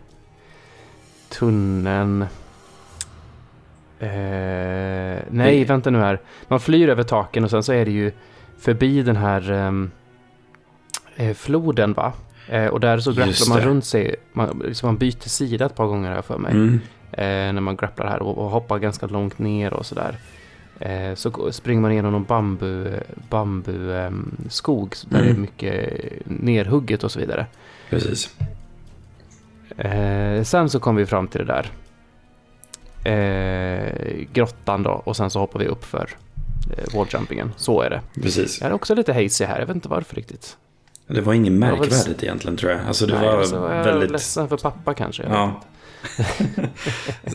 tunneln. Eh, nej, vänta nu här. Man flyr över taken och sen så är det ju förbi den här ehm, eh, floden va? Eh, och där så grapplar man runt sig. Man, liksom man byter sida ett par gånger här för mig. Mm. Eh, när man grapplar här och, och hoppar ganska långt ner och sådär. Eh, så gå- springer man igenom någon bambu, bambu ehm, skog där Mm. det är mycket nerhugget och så vidare. Precis. Eh, sen så kom vi fram till det där. Eh, grottan då och sen så hoppar vi upp för eh, walljumpingen. Så är det. Precis. Jag är också lite hazy här, jag vet inte varför riktigt. Det var inget var väl- märkvärdigt egentligen tror jag. Alltså det Nej, var alltså, jag väldigt... ledsen för pappa kanske. Ja.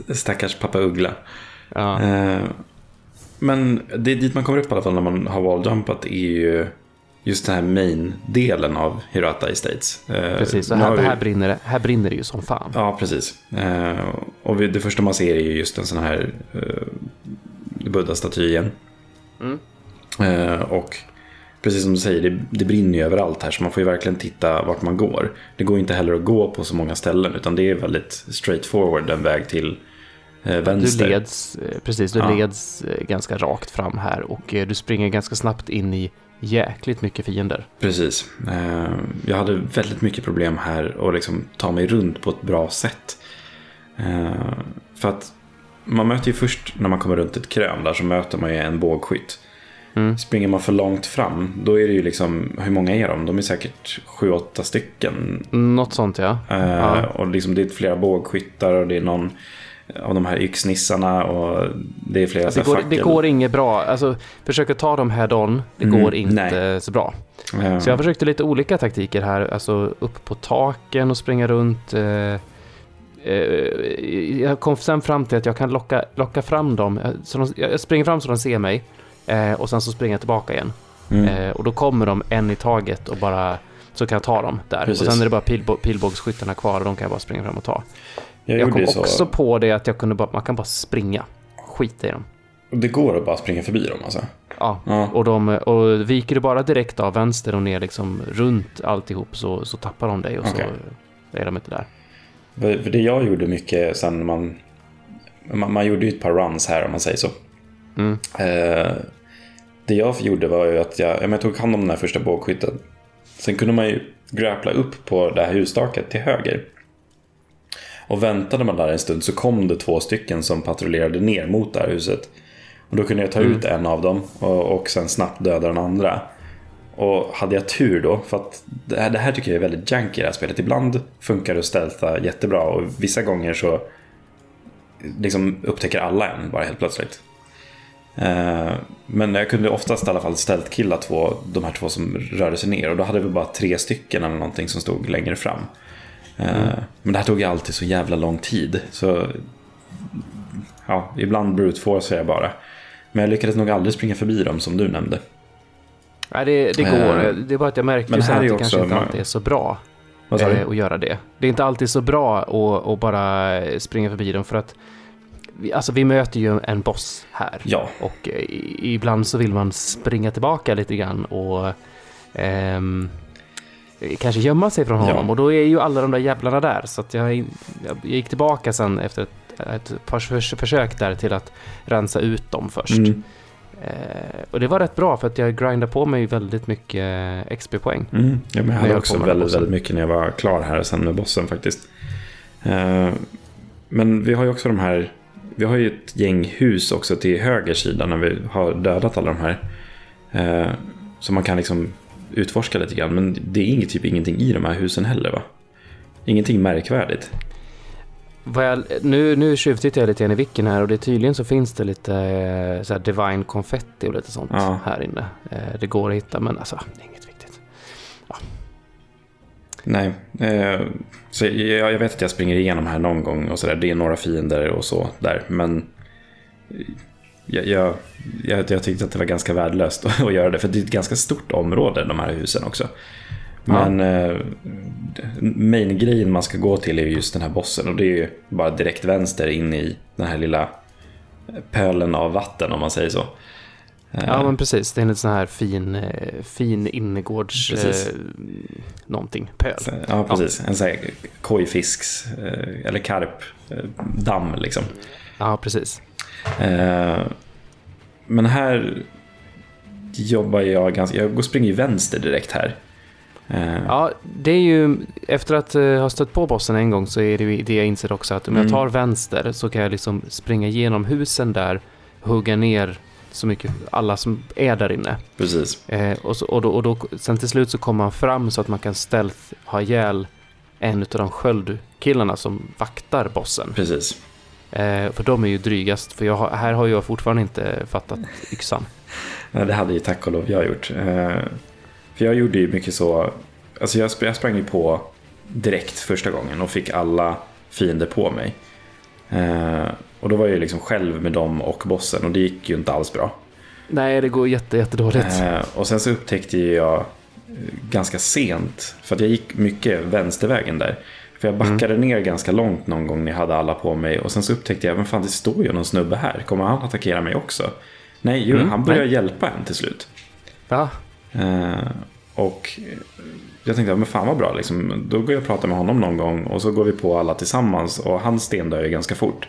(laughs) Stackars pappa Uggla. Ja. Men det är dit man kommer upp i alla fall när man har walljumpat är ju just den här main-delen av Hirata Estates. Eh, Precis, och här, vi- här, brinner det, här brinner det ju som fan. Ja, precis. Eh, och det första man ser är ju just en sån här eh, Buddha-staty igen. Mm. Och precis som du säger, det, det brinner ju överallt här så man får ju verkligen titta vart man går. Det går inte heller att gå på så många ställen utan det är väldigt straightforward en väg till vänster. Du leds, eh, precis, du Ja. leds eh, ganska rakt fram här och eh, du springer ganska snabbt in i jäkligt mycket fiender. Precis. Eh, Jag hade väldigt mycket problem här att liksom ta mig runt på ett bra sätt. Eh, För att man möter ju först när man kommer runt ett krön där så möter man ju en bågskytt. Mm. Springer man för långt fram då är det ju liksom, hur många är de? De är säkert sju, åtta stycken. Något sånt ja. Eh, Ja. Och liksom det är flera bågskyttar och det är någon av de här yxnissarna och det är flera Alltså, det, går, det går inget bra. Alltså, försöka ta dem head on, det Mm, går inte nej. så bra. Eh, Så jag försökte lite olika taktiker här. Alltså upp på taken och springa runt. Eh, eh, jag kom sen fram till att jag kan locka, locka fram dem. Så de, jag springer fram så de ser mig eh, och sen så springer jag tillbaka igen. Mm. Och då kommer de en i taget och bara så kan jag ta dem där. Precis. Och sen är det bara pilbå, pilbågsskyttarna kvar och de kan jag bara springa fram och ta. Jag, Jag, kom också på det att jag kunde bara, man kan bara springa. Skita i dem. Det går att bara springa förbi dem alltså. Ja, Ja. och, de, och viker du bara direkt av vänster och ner liksom runt alltihop så, så tappar de dig och Okej. så är de inte där. Det jag gjorde mycket sen man, man... Man gjorde ju ett par runs här om man säger så. Mm. Eh, det jag gjorde var ju att jag, jag tog hand om den här första bågskytten. Sen kunde man ju grappla upp på det här hustaket till höger. Och väntade man där en stund så kom det två stycken som patrullerade ner mot det här huset. Och då kunde jag ta ut en av dem och, och sen snabbt döda den andra. Och hade jag tur då, för att det här, det här tycker jag är väldigt janky i det här spelet. Ibland funkar det att stealtha jättebra och vissa gånger så liksom upptäcker alla en bara helt plötsligt. Eh, Men jag kunde oftast i alla fall stealth-killa två, de här två som rörde sig ner. Och då hade vi bara tre stycken eller någonting som stod längre fram. Eh, Men det här tog ju alltid så jävla lång tid. Så ja, ibland brute force jag bara. Men jag lyckades nog aldrig springa förbi dem som du nämnde. Nej, det, det går. Eh, det är bara att jag märker men här att det ju kanske också- inte alltid är så bra eh, att göra det. Det är inte alltid så bra att, att bara springa förbi dem för att vi, alltså, vi möter ju en boss här. Ja, Och eh, ibland så vill man springa tillbaka lite grann och ehm, kanske gömma sig från Ja. honom. Och då är ju alla de där jävlarna där. Så att jag, jag gick tillbaka sen efter ett, ett par förs- försök där till att rensa ut dem först. Mm. Eh, och det var rätt bra för att jag grindade på mig väldigt mycket XP-poäng. Mm. Ja, jag hade jag också väldigt, väldigt mycket när jag var klar här sen med bossen faktiskt. Eh, Men vi har ju också de här, vi har ju ett gäng hus också till höger sida när vi har dödat alla de här. Eh, Så man kan liksom utforska lite grann. Men det är inget, typ ingenting i de här husen heller va? Ingenting märkvärdigt. Jag, nu, nu tjuvtittar jag lite grann i wicken här och det tydligen så finns det lite eh, så här divine confetti och lite sånt Ja. här inne. Eh, det går att hitta men alltså, det är inget viktigt. Nej, eh, så jag, jag vet att jag springer igenom här någon gång och sådär. Det är några fiender och så där. Men jag, jag, jag, tyckte att det var ganska värdelöst (laughs) att göra det. För det är ett ganska stort område, de här husen också. Men eh, main-grejen man ska gå till är just den här bossen. Och det är ju bara direkt vänster in i den här lilla pölen av vatten om man säger så. Eh, Ja men precis, det är en sån här fin, eh, fin innergårds... Precis. Eh, någonting, pöl. Ja, precis. En sån här kojfisks, eh, eller karp, eh, damm liksom. Ja precis. Eh, Men här jobbar jag ganska, jag springer i vänster direkt här. Eh, Ja, det är ju, efter att uh, ha stött på bossen en gång så är det ju det jag inser också att om Mm. jag tar vänster så kan jag liksom springa igenom husen där, hugga ner så mycket, alla som är där inne. Precis. Eh, och, så, och, då, och då, sen till slut så kommer man fram så att man kan stealth ha ihjäl en av de sköldkillarna som vaktar bossen. Precis. Eh, för de är ju drygast, för har, här har jag fortfarande inte fattat yxan. (laughs) Ja, det hade ju tack och lov jag gjort. Eh, För jag gjorde ju mycket så, alltså jag, jag sprang ju på direkt första gången och fick alla fiender på mig. Eh, Och då var jag ju liksom själv med dem och bossen och det gick ju inte alls bra. Nej, det går jätte, jättedåligt. Eh, och sen så upptäckte jag ganska sent, för att jag gick mycket vänstervägen där. För jag backade ner ganska långt någon gång när jag hade alla på mig. Och sen så upptäckte jag, men fan det står ju någon snubbe här. Kommer han attackera mig också? Nej, jo, Mm, han börjar hjälpa en till slut. Ja, Eh, och jag tänkte, men fan vad bra, liksom. då går jag och pratar med honom någon gång. Och så går vi på alla tillsammans. Och han stendör ju ganska fort.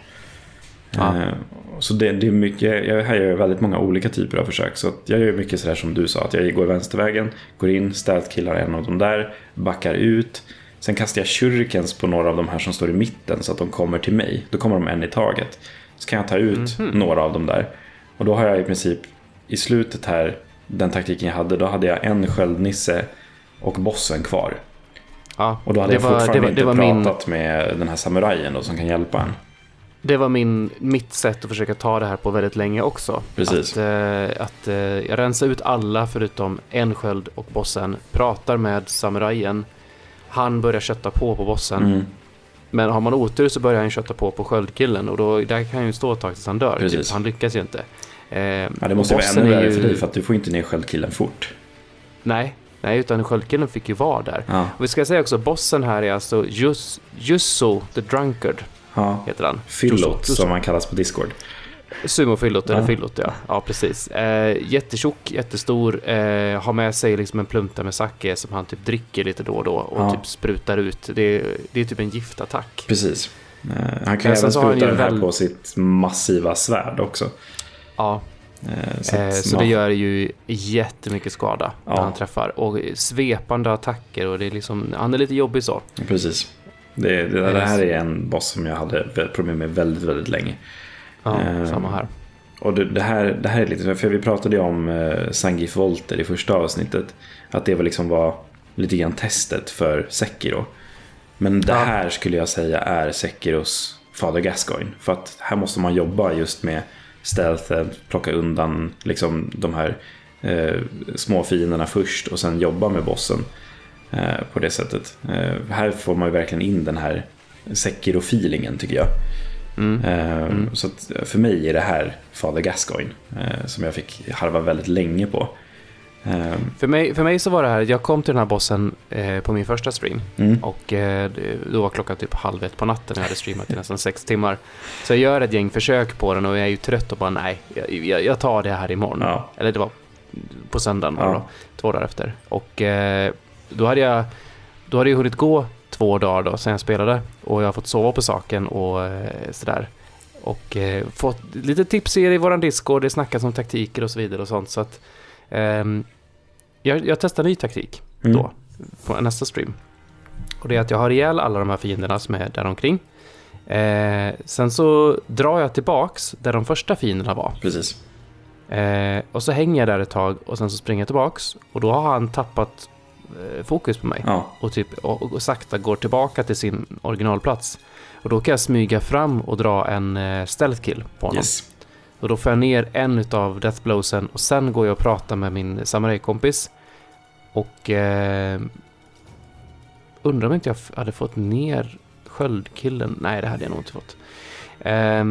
Ja. Eh, så det, det är mycket, jag här gör väldigt många olika typer av försök. Så jag gör mycket sådär som du sa, att jag går vänstervägen, går in, stealth-killar en av dem där, backar ut. Sen kastar jag shurikens på några av de här som står i mitten så att de kommer till mig. Då kommer de en i taget. Så kan jag ta ut några av dem där. Och då har jag i princip i slutet här, den taktiken jag hade, då hade jag en sköldnisse och bossen kvar. ja. Och då hade jag var, fortfarande det var, inte det var min, pratat med den här samurajen då, som kan hjälpa en. Det var min, mitt sätt att försöka ta det här på väldigt länge också. Precis. Att, eh, att eh, jag rensar ut alla förutom en sköld och bossen. Pratar med samurajen. Han börjar kötta på på bossen. Mm. Men har man otur så börjar han kötta på på sköldkillen och då, där kan han ju stå ett tag tills han dör. Precis. Typ. Han lyckas ju inte. Eh, Ja, det måste vara ännu är värre ju- för dig för att du får inte ner sköldkillen fort. Nej, nej, utan sköldkillen fick ju vara där. Ja, Och vi ska säga också, bossen här är alltså Jus, Jusso the Drunkard, ja. heter han. Fyllot som han kallas på Discord. Sumofyllot, eller Ja. fyllot ja. Ja, precis. Eh, jättetjock, jättestor, eh, har med sig liksom en plunta med sake som han typ dricker lite då och då och Ja. typ sprutar ut. Det, är- det är typ en giftattack. Precis. Eh, Han kan även spruta den här väl- på sitt massiva svärd också. Ja, Eh, Så, eh, att, så ja, det gör ju jättemycket skada när han träffar. Och svepande attacker och det är liksom, han är lite jobbig så. Precis. Det, det, det här är en boss som jag hade problem med väldigt, väldigt länge. Ja, Eh, samma här. Och det, det, här, det här är lite, för vi pratade ju om eh, Sangif Volter i första avsnittet. Att det var liksom var lite grann testet för Sekiro. Men det Ja. här skulle jag säga är Sekiros Fader Gascoigne. För att här måste man jobba just med stealthen, plocka undan liksom de här eh, små fienderna först och sen jobba med bossen eh, på det sättet. Eh, här får man ju verkligen in den här Sekiro-feelingen tycker jag. Mm. Eh, Så att för mig är det här Fader Gascoigne eh, som jag fick harva väldigt länge på. Eh, För, mig, för mig så var det här, jag kom till den här bossen eh, på min första stream. Mm. Och eh, då var klockan typ halv ett på natten jag hade streamat i nästan sex timmar. Så jag gör ett gäng försök på den och jag är ju trött och bara nej, jag, jag, tar det här imorgon. Ja. Eller det var på söndagen var Ja. då, två dagar efter. Och då hade jag då hade jag hunnit gå två dagar då sen jag spelade och jag har fått sova på saken och eh, sådär. Och eh, fått lite tips i våran Discord, det snackas om taktiker och så vidare och sånt. Så att ehm, jag, jag testar ny taktik Mm. då på nästa stream. Och det är att jag har ihjäl alla de här fienderna som är där omkring. Eh, sen så drar jag tillbaks där de första fienderna var. Precis. Eh, och så hänger jag där ett tag och sen så springer jag tillbaks. Och då har han tappat eh, fokus på mig. Ja, Och, typ, och, och sakta går tillbaka till sin originalplats. Och då kan jag smyga fram och dra en eh, stealth kill på honom. yes. Och då får jag ner en utav deathblowsen och sen går jag och pratar med min samurajkompis. Och eh, undrar om inte jag hade fått ner sköldkillen. Nej, det hade jag nog inte fått. Eh,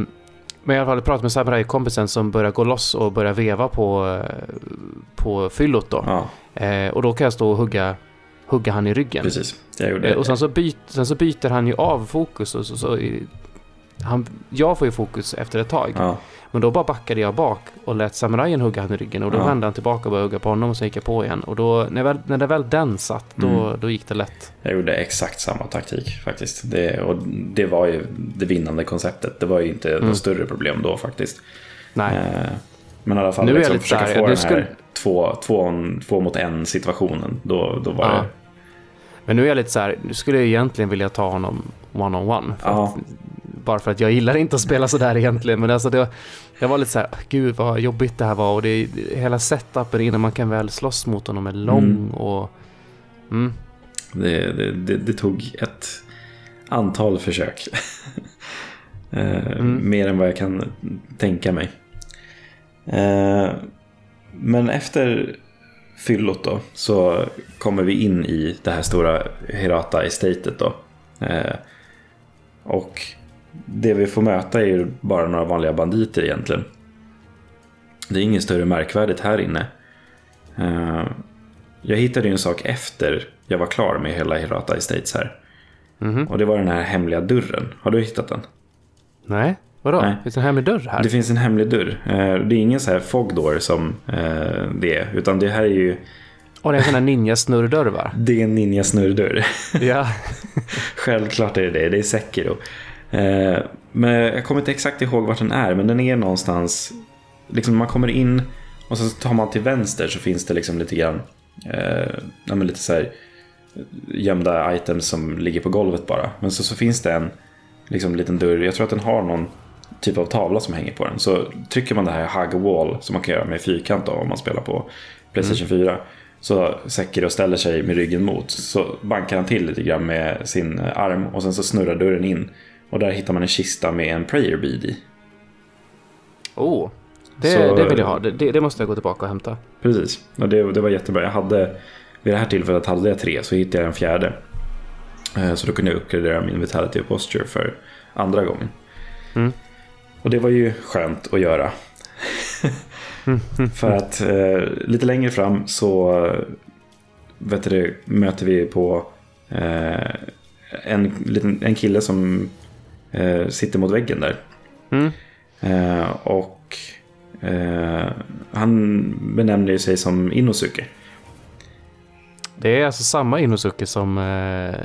men alla fall pratat med samurajkompisen som börjar gå loss och börjar veva på, eh, på fyllot då. Ja, Eh, och då kan jag stå och hugga, hugga han i ryggen. precis. Jag gjorde Eh, och sen så, byt, sen så byter han ju av fokus. Och så, så, i- han, jag får ju fokus efter ett tag. Ja, Men då bara backade jag bak och lät samurajen hugga han i ryggen. Och då Ja. vände han tillbaka och började hugga på honom och så gick jag på igen. Och då, när, väl, när det väl den satt, då, Mm. då gick det lätt. jag gjorde exakt samma taktik faktiskt. Det, och det var ju det vinnande konceptet. Det var ju inte Mm. något större problem då faktiskt. Nej, Eh, Men i alla fall Nu liksom, försöka här, få den skulle- här två, två, två mot en situationen. Då, då var Ja. det... men nu är jag lite så här, nu skulle jag egentligen vilja ta honom one-on-one. för Ja. att- Bara för att jag gillar inte att spela sådär egentligen. Men alltså det, jag var lite så här, gud vad jobbigt det här var. Och det, hela setupen innan man kan väl slåss mot honom är lång. Mm. Och, mm. Det, det, det, det tog ett antal försök. (laughs) Eh, Mm. Mer än vad jag kan tänka mig. Eh, Men efter fyllot då så kommer vi in i det här stora Hirata estatet då. Eh, Och det vi får möta är ju bara några vanliga banditer egentligen. Det är inget större märkvärdigt här inne. Eh, Jag hittade ju en sak efter jag var klar med hela Hirata Estates här. Mhm. Och det var den här hemliga dörren. Har du hittat den? Nej, vadå? Nej. Finns det en hemlig dörr här? Det finns en hemlig dörr. Eh, Det är ingen så här fog door som eh, det är. Utan det här är ju Och det är en sån här ninja-snurrdörr va? (laughs) det är en ninja snurrdörr. ja. (laughs) (laughs) Självklart är det det. Det är Sekiro. Eh, Men jag kommer inte exakt ihåg vart den är. Men den är någonstans. Liksom man kommer in och så tar man till vänster så finns det liksom lite grann. Eh, lite så här gömda items som ligger på golvet bara. Men så, så finns det en liksom, liten dörr. Jag tror att den har någon typ av tavla som hänger på den. Så trycker man det här hug wall som man kan göra med fyrkant då, om man spelar på Playstation 4. Så Sekiro ställer sig med ryggen mot. Så bankar han till lite grann med sin eh, arm och sen så snurrar dörren in. Och där hittar man en kista med en prayer bead i. Oh, det, Så- det vill jag ha. Det, det, det måste jag gå tillbaka och hämta. Precis, och det, det var jättebra. Jag hade, vid det här tillfället hade jag tre, så hittade jag en fjärde. Eh, Så då kunde jag uppgradera min Vitality och Posture för andra gången. Mm. Och det var ju skönt att göra. (laughs) för att eh, lite längre fram så vet du, möter vi på eh, en, liten, en kille som eh, sitter mot väggen där. Mm. Eh, och eh, han benämner ju sig som Inosuke. Det är alltså samma Inosuke som eh,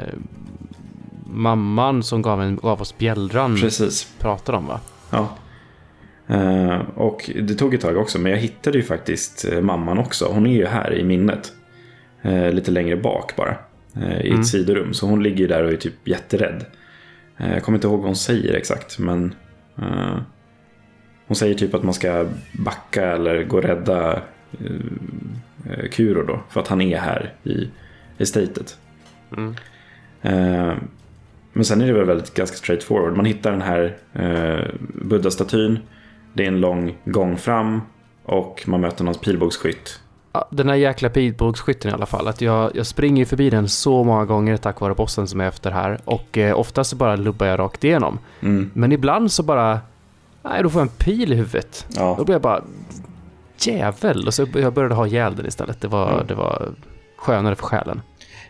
mamman som gav, en, gav oss bjällran Precis. pratade om va? Ja. Eh, och det tog ett tag också, men jag hittade ju faktiskt eh, mamman också. Hon är ju här i minnet. Eh, lite längre bak bara. Eh, I ett Mm. sidorum. Så hon ligger ju där och är typ jätterädd. Jag kommer inte ihåg vad hon säger exakt, men... Hon säger typ att man ska backa eller gå och rädda eh, Kuro då. För att han är här i estatet. Mm. Men sen är det väl väldigt ganska straightforward. Man hittar den här eh, Buddha-statyn. Det är en lång gång fram. Och man möter någons pilbågsskytt. Ja, den här jäkla pilbågsskytten i alla fall. Att jag, jag springer förbi den så många gånger tack vare bossen som är efter här. Och eh, oftast så bara lubbar jag rakt igenom. Mm. Men ibland så bara... Nej, då får jag en pil i huvudet. Då Ja, blir jag bara... Jävel! Och så jag började ha ihjäl den istället. Det var, Mm. det var skönare för själen.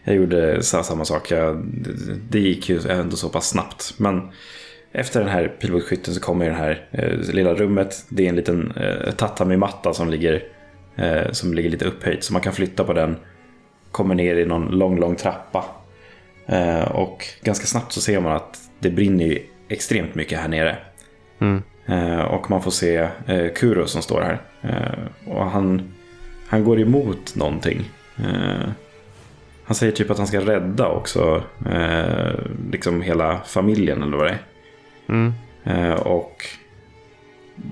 Jag gjorde sa- samma sak. Jag, det, det gick ju ändå så pass snabbt. Men efter den här pilbågsskytten så kommer det här eh, lilla rummet. Det är en liten eh, tatami-matta som ligger, eh, som ligger lite upphöjt. Så man kan flytta på den. Kommer ner i någon lång, lång trappa. Eh, och ganska snabbt så ser man att det brinner ju extremt mycket här nere. Mm. Eh, och man får se eh, Kuro som står här. Eh, och han, han går emot någonting. Han säger typ att han ska rädda också eh, liksom hela familjen eller vad det är. Mm. Eh, och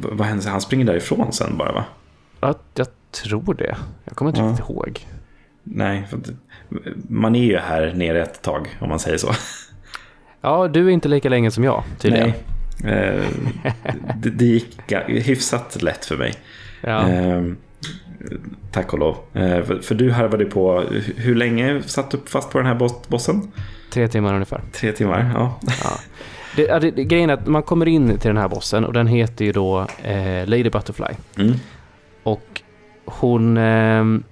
vad händer? Han springer därifrån sen bara va? Ja, jag tror det. Jag kommer inte Ja. riktigt ihåg. Nej, man är ju här nere ett tag om man säger så. Ja, du är inte lika länge som jag tydligen. Nej. Eh, det, det gick hyfsat lätt för mig. Ja. Eh, tack och lov. Eh, för, du harvade på, hu- hur länge satt du fast på den här boss, bossen? Tre timmar ungefär. Tre timmar? Ja. Ja. Det, det, det, grejen är att man kommer in till den här bossen och den heter ju då eh, Lady Butterfly. Mm. Och hon... ehm,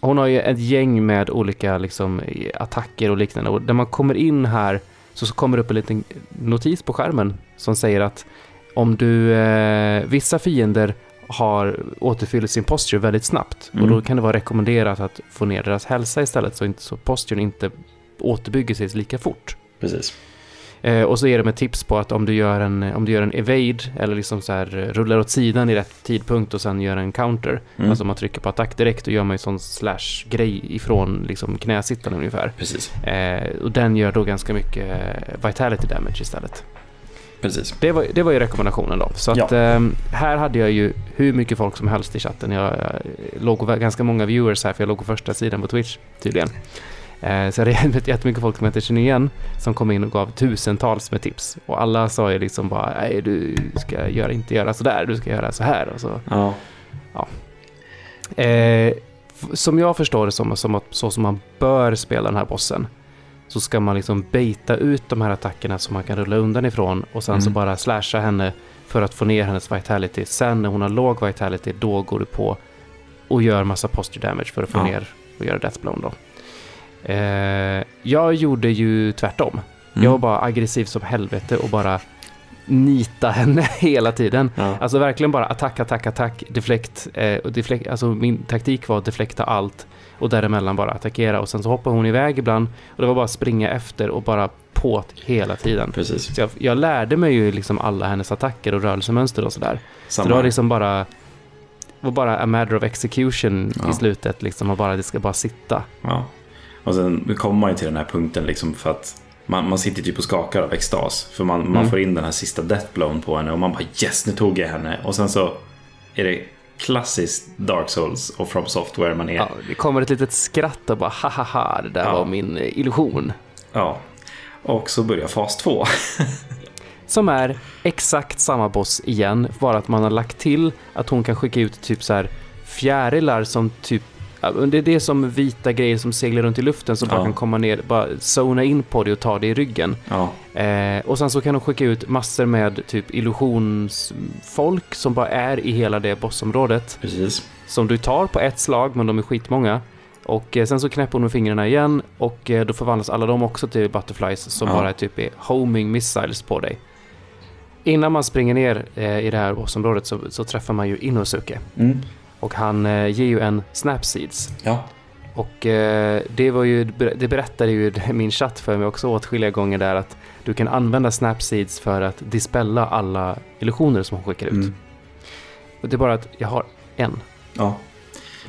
hon har ju ett gäng med olika liksom, attacker och liknande. Och när man kommer in här så, så kommer det upp en liten notis på skärmen som säger att om du... Eh, vissa fiender har återfyllt sin posture väldigt snabbt. Mm. Och då kan det vara rekommenderat att få ner deras hälsa istället så, inte, så posturen inte återbygger sig lika fort. Precis. Eh, och så är det med tips på att om du gör en, om du gör en evade eller liksom så här rullar åt sidan i rätt tidpunkt och sen gör en counter. Mm. Alltså om man trycker på attack direkt och gör man ju sån slash-grej ifrån liksom knäsittande ungefär. Precis. Eh, och den gör då ganska mycket eh, vitality damage istället. Precis. Det var, det var ju rekommendationen då. Så att eh, här hade jag ju hur mycket folk som helst i chatten. Jag, jag låg på ganska många viewers här för jag låg på första sidan på Twitch tydligen. Eh, så det är (laughs) jättemycket folk som jag känner igen som kom in och gav tusentals med tips. Och alla sa ju liksom bara nej du ska göra, inte göra sådär, du ska göra så här. Och så. Ja. Eh, f- som jag förstår det som, som att, så som man bör spela den här bossen så ska man liksom baita ut de här attackerna som man kan rulla undan ifrån och sen så Mm. bara slasha henne för att få ner hennes vitality. Sen när hon har låg vitality då går du på och gör massa posture damage för att få Ja. ner och göra deathblown då. Eh, jag gjorde ju tvärtom. Mm. Jag var bara aggressiv som helvete och bara nita henne (laughs) hela tiden. Ja. Alltså verkligen bara attack, attack, attack, deflekt. Eh, och deflekt alltså min taktik var att deflekta allt och däremellan bara attackera. Och sen så hoppade hon iväg ibland och det var bara springa efter och bara påt hela tiden. Precis. Så jag, jag lärde mig ju liksom alla hennes attacker och rörelsemönster och sådär. Så det var liksom bara var bara a matter of execution Ja. i slutet liksom och bara det ska bara sitta. Ja. Och sen kommer man ju till den här punkten liksom för att man, man sitter typ och skakar av extas. För man, man Mm. får in den här sista deathblown på henne och man bara yes, nu tog jag henne. Och sen så är det klassiskt Dark Souls och From Software man är. Ja, det kommer ett litet skratt och bara ha det där Ja. var min illusion. Ja. Och så börjar fas 2. (laughs) Som är exakt samma boss igen, bara att man har lagt till att hon kan skicka ut typ så här fjärilar som typ Det är det som vita grejer som seglar runt i luften som bara Ja. kan komma ner, bara zona in på dig och ta dig i ryggen. Ja, Eh, och sen så kan de skicka ut massor med typ illusionsfolk som bara är i hela det bossområdet. precis. Som du tar på ett slag, men de är skitmånga. Och eh, sen så knäpper hon med fingrarna igen och eh, då förvandlas alla de också till butterflies som Ja. bara är typ är homing missiles på dig. Innan man springer ner eh, i det här bossområdet så, så träffar man ju Inosuke. Mm. Och han ger ju en Snapseeds. Ja, Och det, var ju, det berättade ju (laughs) min chatt för mig också åtskilliga gånger där att du kan använda Snapseeds för att dispella alla illusioner som hon skickar ut. mm. Det är bara att jag har en. ja.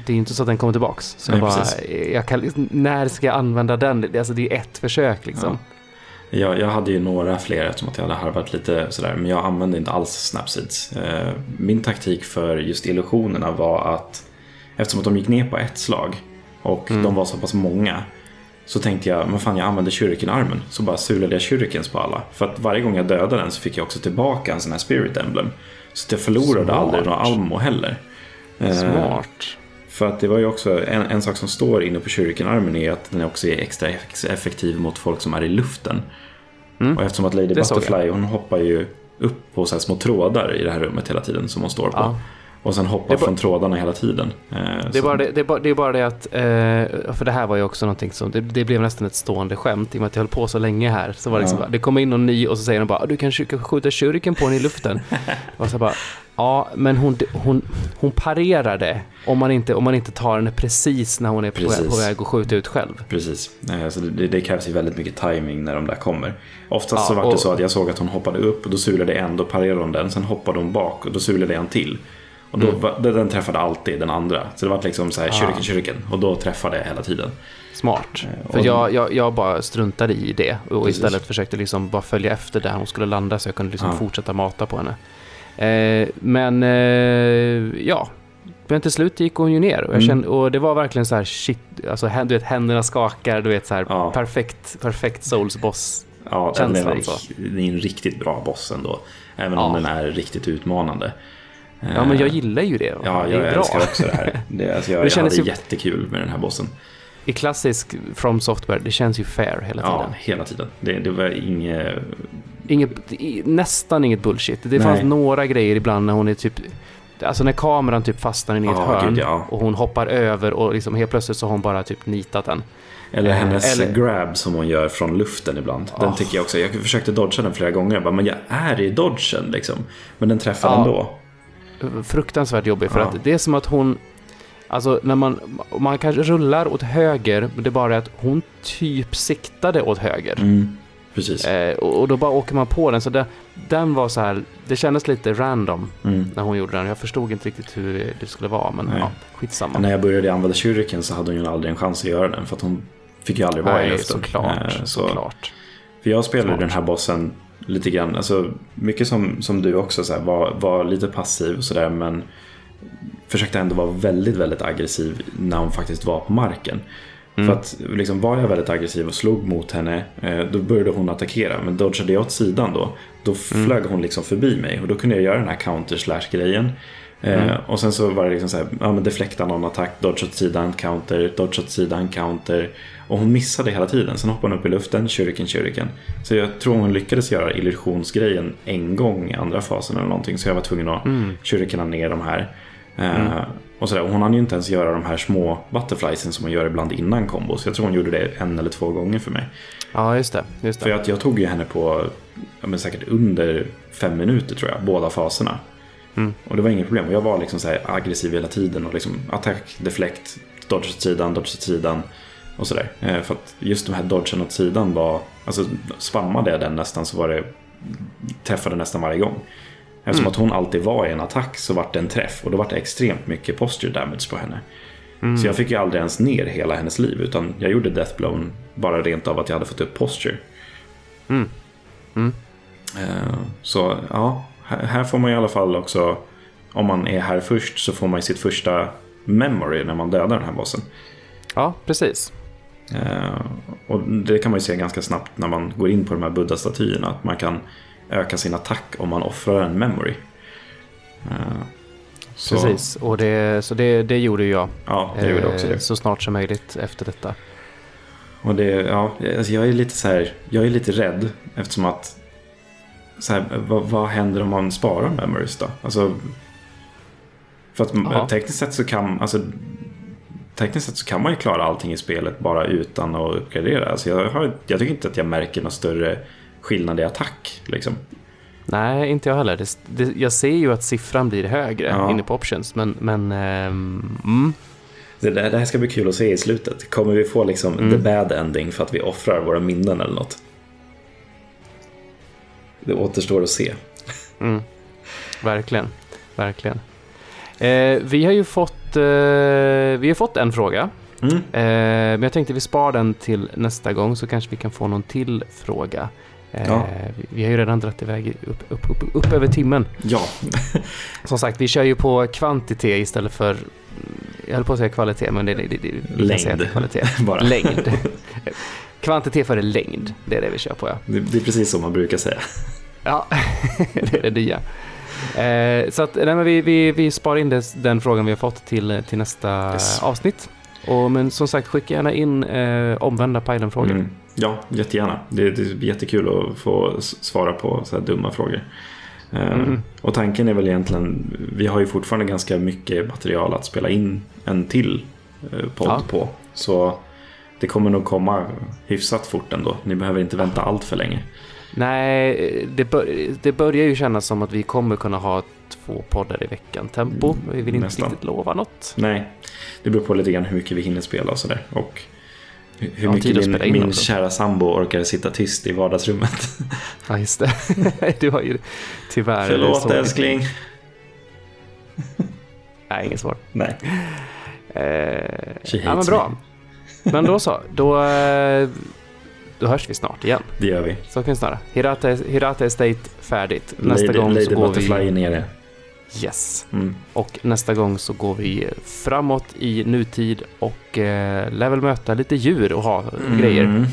Det är inte så att den kommer tillbaks. Så Nej, jag bara, jag kan, när ska jag använda den? Det- Alltså det är ett försök liksom. Jag, jag hade ju några fler eftersom att jag hade harvat lite sådär. Men jag använde inte alls Snapseeds. Eh, Min taktik för just illusionerna var att eftersom att de gick ner på ett slag och Mm. de var så pass många. Så tänkte jag, men fan jag använde shuriken-armen. Så bara sulade jag shurikens på alla. För att varje gång jag dödade den så fick jag också tillbaka en sån här spirit emblem. Så att jag förlorade Smart. aldrig några almo heller. Eh, Smart. För att det var ju också en, en sak som står inne på shuriken-armen är att den också är extra ex- effektiv mot folk som är i luften. Mm. Och eftersom att Lady Det Butterfly hon hoppar ju upp på så små trådar i det här rummet hela tiden som hon står på. Ja. Och sen bara- från trådarna hela tiden. Eh, Det är, bara det, det, är bara, det är bara det att, eh, för det här var ju också någonting som, det, det blev nästan ett stående skämt i och med att jag höll på så länge här. Så var det liksom Ja. det kommer in någon ny och så säger de bara, du kan sk- skjuta shuriken på den i luften. (laughs) och så bara, ja men hon, hon, hon parerar det om man, inte, om man inte tar henne precis när hon är på, väg- Precis. på väg att skjuta ut själv. Precis, Eh, så det, det krävs ju väldigt mycket timing när de där kommer. Oftast Ja, så var det och- så att jag såg att hon hoppade upp och då sulade en, då parerade hon den, sen hoppade hon bak och då sulade en till. Och då, Mm. den träffade alltid den andra. Så det var liksom så här, Ah. shuriken. Och då träffade jag hela tiden. Smart. Eh, För jag, jag, jag bara struntade i det och Precis. istället försökte liksom bara följa efter där hon skulle landa så jag kunde liksom Ja. fortsätta mata på henne. Eh, men eh, ja, men till slut gick hon ju ner och, jag Mm. kände, och det var verkligen så här shit, alltså du vet händerna skakar, du vet så här Ja. perfekt, perfekt souls boss. Ja, den är, så. det är en riktigt bra boss ändå. Även Ja. om den är riktigt utmanande. Ja men jag Eh, gillar ju det. Ja, det jag bra. älskar också det här. (laughs) Det, alltså jag, Det jag kändes hade ju- jättekul med den här bossen. I klassisk From Software, det känns ju fair hela tiden. Ja, hela tiden. Det, det var inget... Inget, nästan inget bullshit. Det Nej. fanns några grejer ibland när hon är typ Alltså när kameran typ fastnar i ett Ja, hörn gud, ja. och hon hoppar över och liksom helt plötsligt så har hon bara typ nitat den. Eller Eh, hennes eller- grab som hon gör från luften ibland. Den Oh. tycker jag också. Jag försökte dodga den flera gånger. Jag bara, men jag är i dodgen liksom. Men den träffar Ja. ändå. Fruktansvärt jobbig för Ja. att det är som att hon Alltså när man, man kanske rullar åt höger, men det är bara att hon typ siktade åt höger. Mm, precis. Eh, och, då bara åker man på den, så det, den var så här, det kändes lite random Mm. när hon gjorde den. Jag förstod inte riktigt hur det skulle vara, men Nej. ja, skitsamma. När jag började använda shuriken så hade hon ju aldrig en chans att göra den. För att hon fick ju aldrig vara i Nej, luften. såklart. Eh, Så, såklart. För jag spelade Smart. den här bossen lite grann, alltså mycket som, som du också, så här, var, var lite passiv och sådär men försökte ändå vara väldigt, väldigt aggressiv när hon faktiskt var på marken. Mm. För att liksom, var jag väldigt aggressiv och slog mot henne, eh, då började hon attackera. Men dodgade jag åt sidan då, då Mm. flög hon liksom förbi mig. Och då kunde jag göra den här counter grejen. Eh, Mm. Och sen så var det liksom så här, ja men deflekta någon attack, dodge åt sidan, counter, dodge åt sidan, counter. Och hon missade hela tiden. Sen hoppade hon upp i luften, shuriken, shuriken. Så jag tror hon lyckades göra illusionsgrejen en gång i andra fasen eller någonting. Så jag var tvungen att Mm. shurikena ner de här. Eh, och sådär. Hon hann ju inte ens göra de här små butterfliesen som hon gör ibland innan kombos. Jag tror hon gjorde det en eller två gånger för mig. Ja, just det. Just För det. jag, jag tog ju henne på ja, men säkert under fem minuter tror jag, båda faserna. Mm. Och det var inget problem. Och jag var liksom så här aggressiv hela tiden. Och liksom attack, deflect, dodge åt sidan, dodge åt sidan. Och sådär. Eh, för att just de här dodgen åt sidan var, alltså spammade jag den nästan så var det, träffade nästan varje gång. Eftersom Mm. att hon alltid var i en attack så vart det en träff. Och då vart det extremt mycket posture damage på henne. Mm. Så jag fick ju aldrig ens ner hela hennes liv. Utan jag gjorde deathblown bara rent av att jag hade fått upp posture. Mm. Mm. Eh, Så ja, här får man i alla fall också, om man är här först så får man sitt första memory när man dödar den här bossen. Ja, precis. Eh, Och det kan man ju se ganska snabbt när man går in på de här buddha-statyerna. Att man kan öka sin attack om man offrar en memory. Eh, Så, Precis, och det, så det, det gjorde jag. Ja, jag gjorde också eh, det. Så snart som möjligt efter detta. Och det, ja, alltså jag är lite så här, jag är lite rädd eftersom att så här, vad, vad händer om man sparar memories då? Alltså, för att Ja. tekniskt sett så kan, alltså, tekniskt sett så kan man ju klara allting i spelet bara utan att uppgradera. Alltså jag, har, jag tycker inte att jag märker någon större skillnad i attack. Liksom. Nej, inte jag heller. Det, det, jag ser ju att siffran blir högre Ja. inne på options, men, men ehm, mm, Det, det här ska bli kul att se i slutet. Kommer vi få liksom Mm. the bad ending för att vi offrar våra minnen eller något? Det återstår att se. mm, verkligen, verkligen. Eh, vi har ju fått, eh, vi har fått en fråga, Mm. eh, men jag tänkte vi spar den till nästa gång så kanske vi kan få någon till fråga. Eh, Ja. vi, har ju redan dragit iväg upp, upp, upp, upp över timmen. Ja, (laughs) Som sagt, vi kör ju på kvantitet istället för, jag höll på att säga kvalitet, men det, det, det, kan säga är kvalitet. (laughs) bara. Längd. (laughs) Kvantitet före längd, det är det vi kör på ja. Det, det är precis som man brukar säga. Ja, det är det nya. Eh, så att, nej, vi, vi, vi sparar in den frågan vi har fått till, till nästa Yes. avsnitt. Och, men som sagt, skicka gärna in eh, omvända Pajlen-frågor. Mm. Ja, jättegärna. Det, det blir jättekul att få svara på så här dumma frågor. Mhm. Och tanken är väl egentligen, vi har ju fortfarande ganska mycket material att spela in en till eh, podd Ja. på. Så det kommer nog komma hyfsat fort ändå. Ni behöver inte vänta allt för länge. Nej, det, bör, det börjar ju kännas som att vi kommer kunna ha två poddar i veckan tempo. Mm, Vi vill inte nästan. riktigt lova något. Nej, det beror på lite grann hur mycket vi hinner spela och sådär. Och hur Ja, mycket min, in min också. kära sambo orkar sitta tyst i vardagsrummet. (laughs) Ja, just det. (laughs) du har ju tyvärr... Förlåt så- älskling. (laughs) Nej, inget svar. Nej. Eh, ja, men bra. Men då så. Då, eh, då hörs vi snart igen. Det gör vi. Så kan vi snarare. Hirata, Hirata Estate färdigt. Nästa Lady, gång Lady så går Butterfly vi... är nere. Yes. Mm. Och nästa gång så går vi framåt i nutid och eh, lär väl möta lite djur och ha grejer. Mm.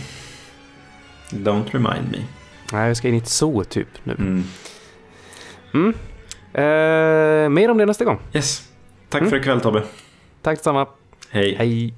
Don't remind me. Nej, vi ska in i ett zoo typ nu. Mm. Mm. Eh, mer om det nästa gång. Yes. Tack Mm. för ikväll Tobbe. Tack detsamma. Hej. Hej.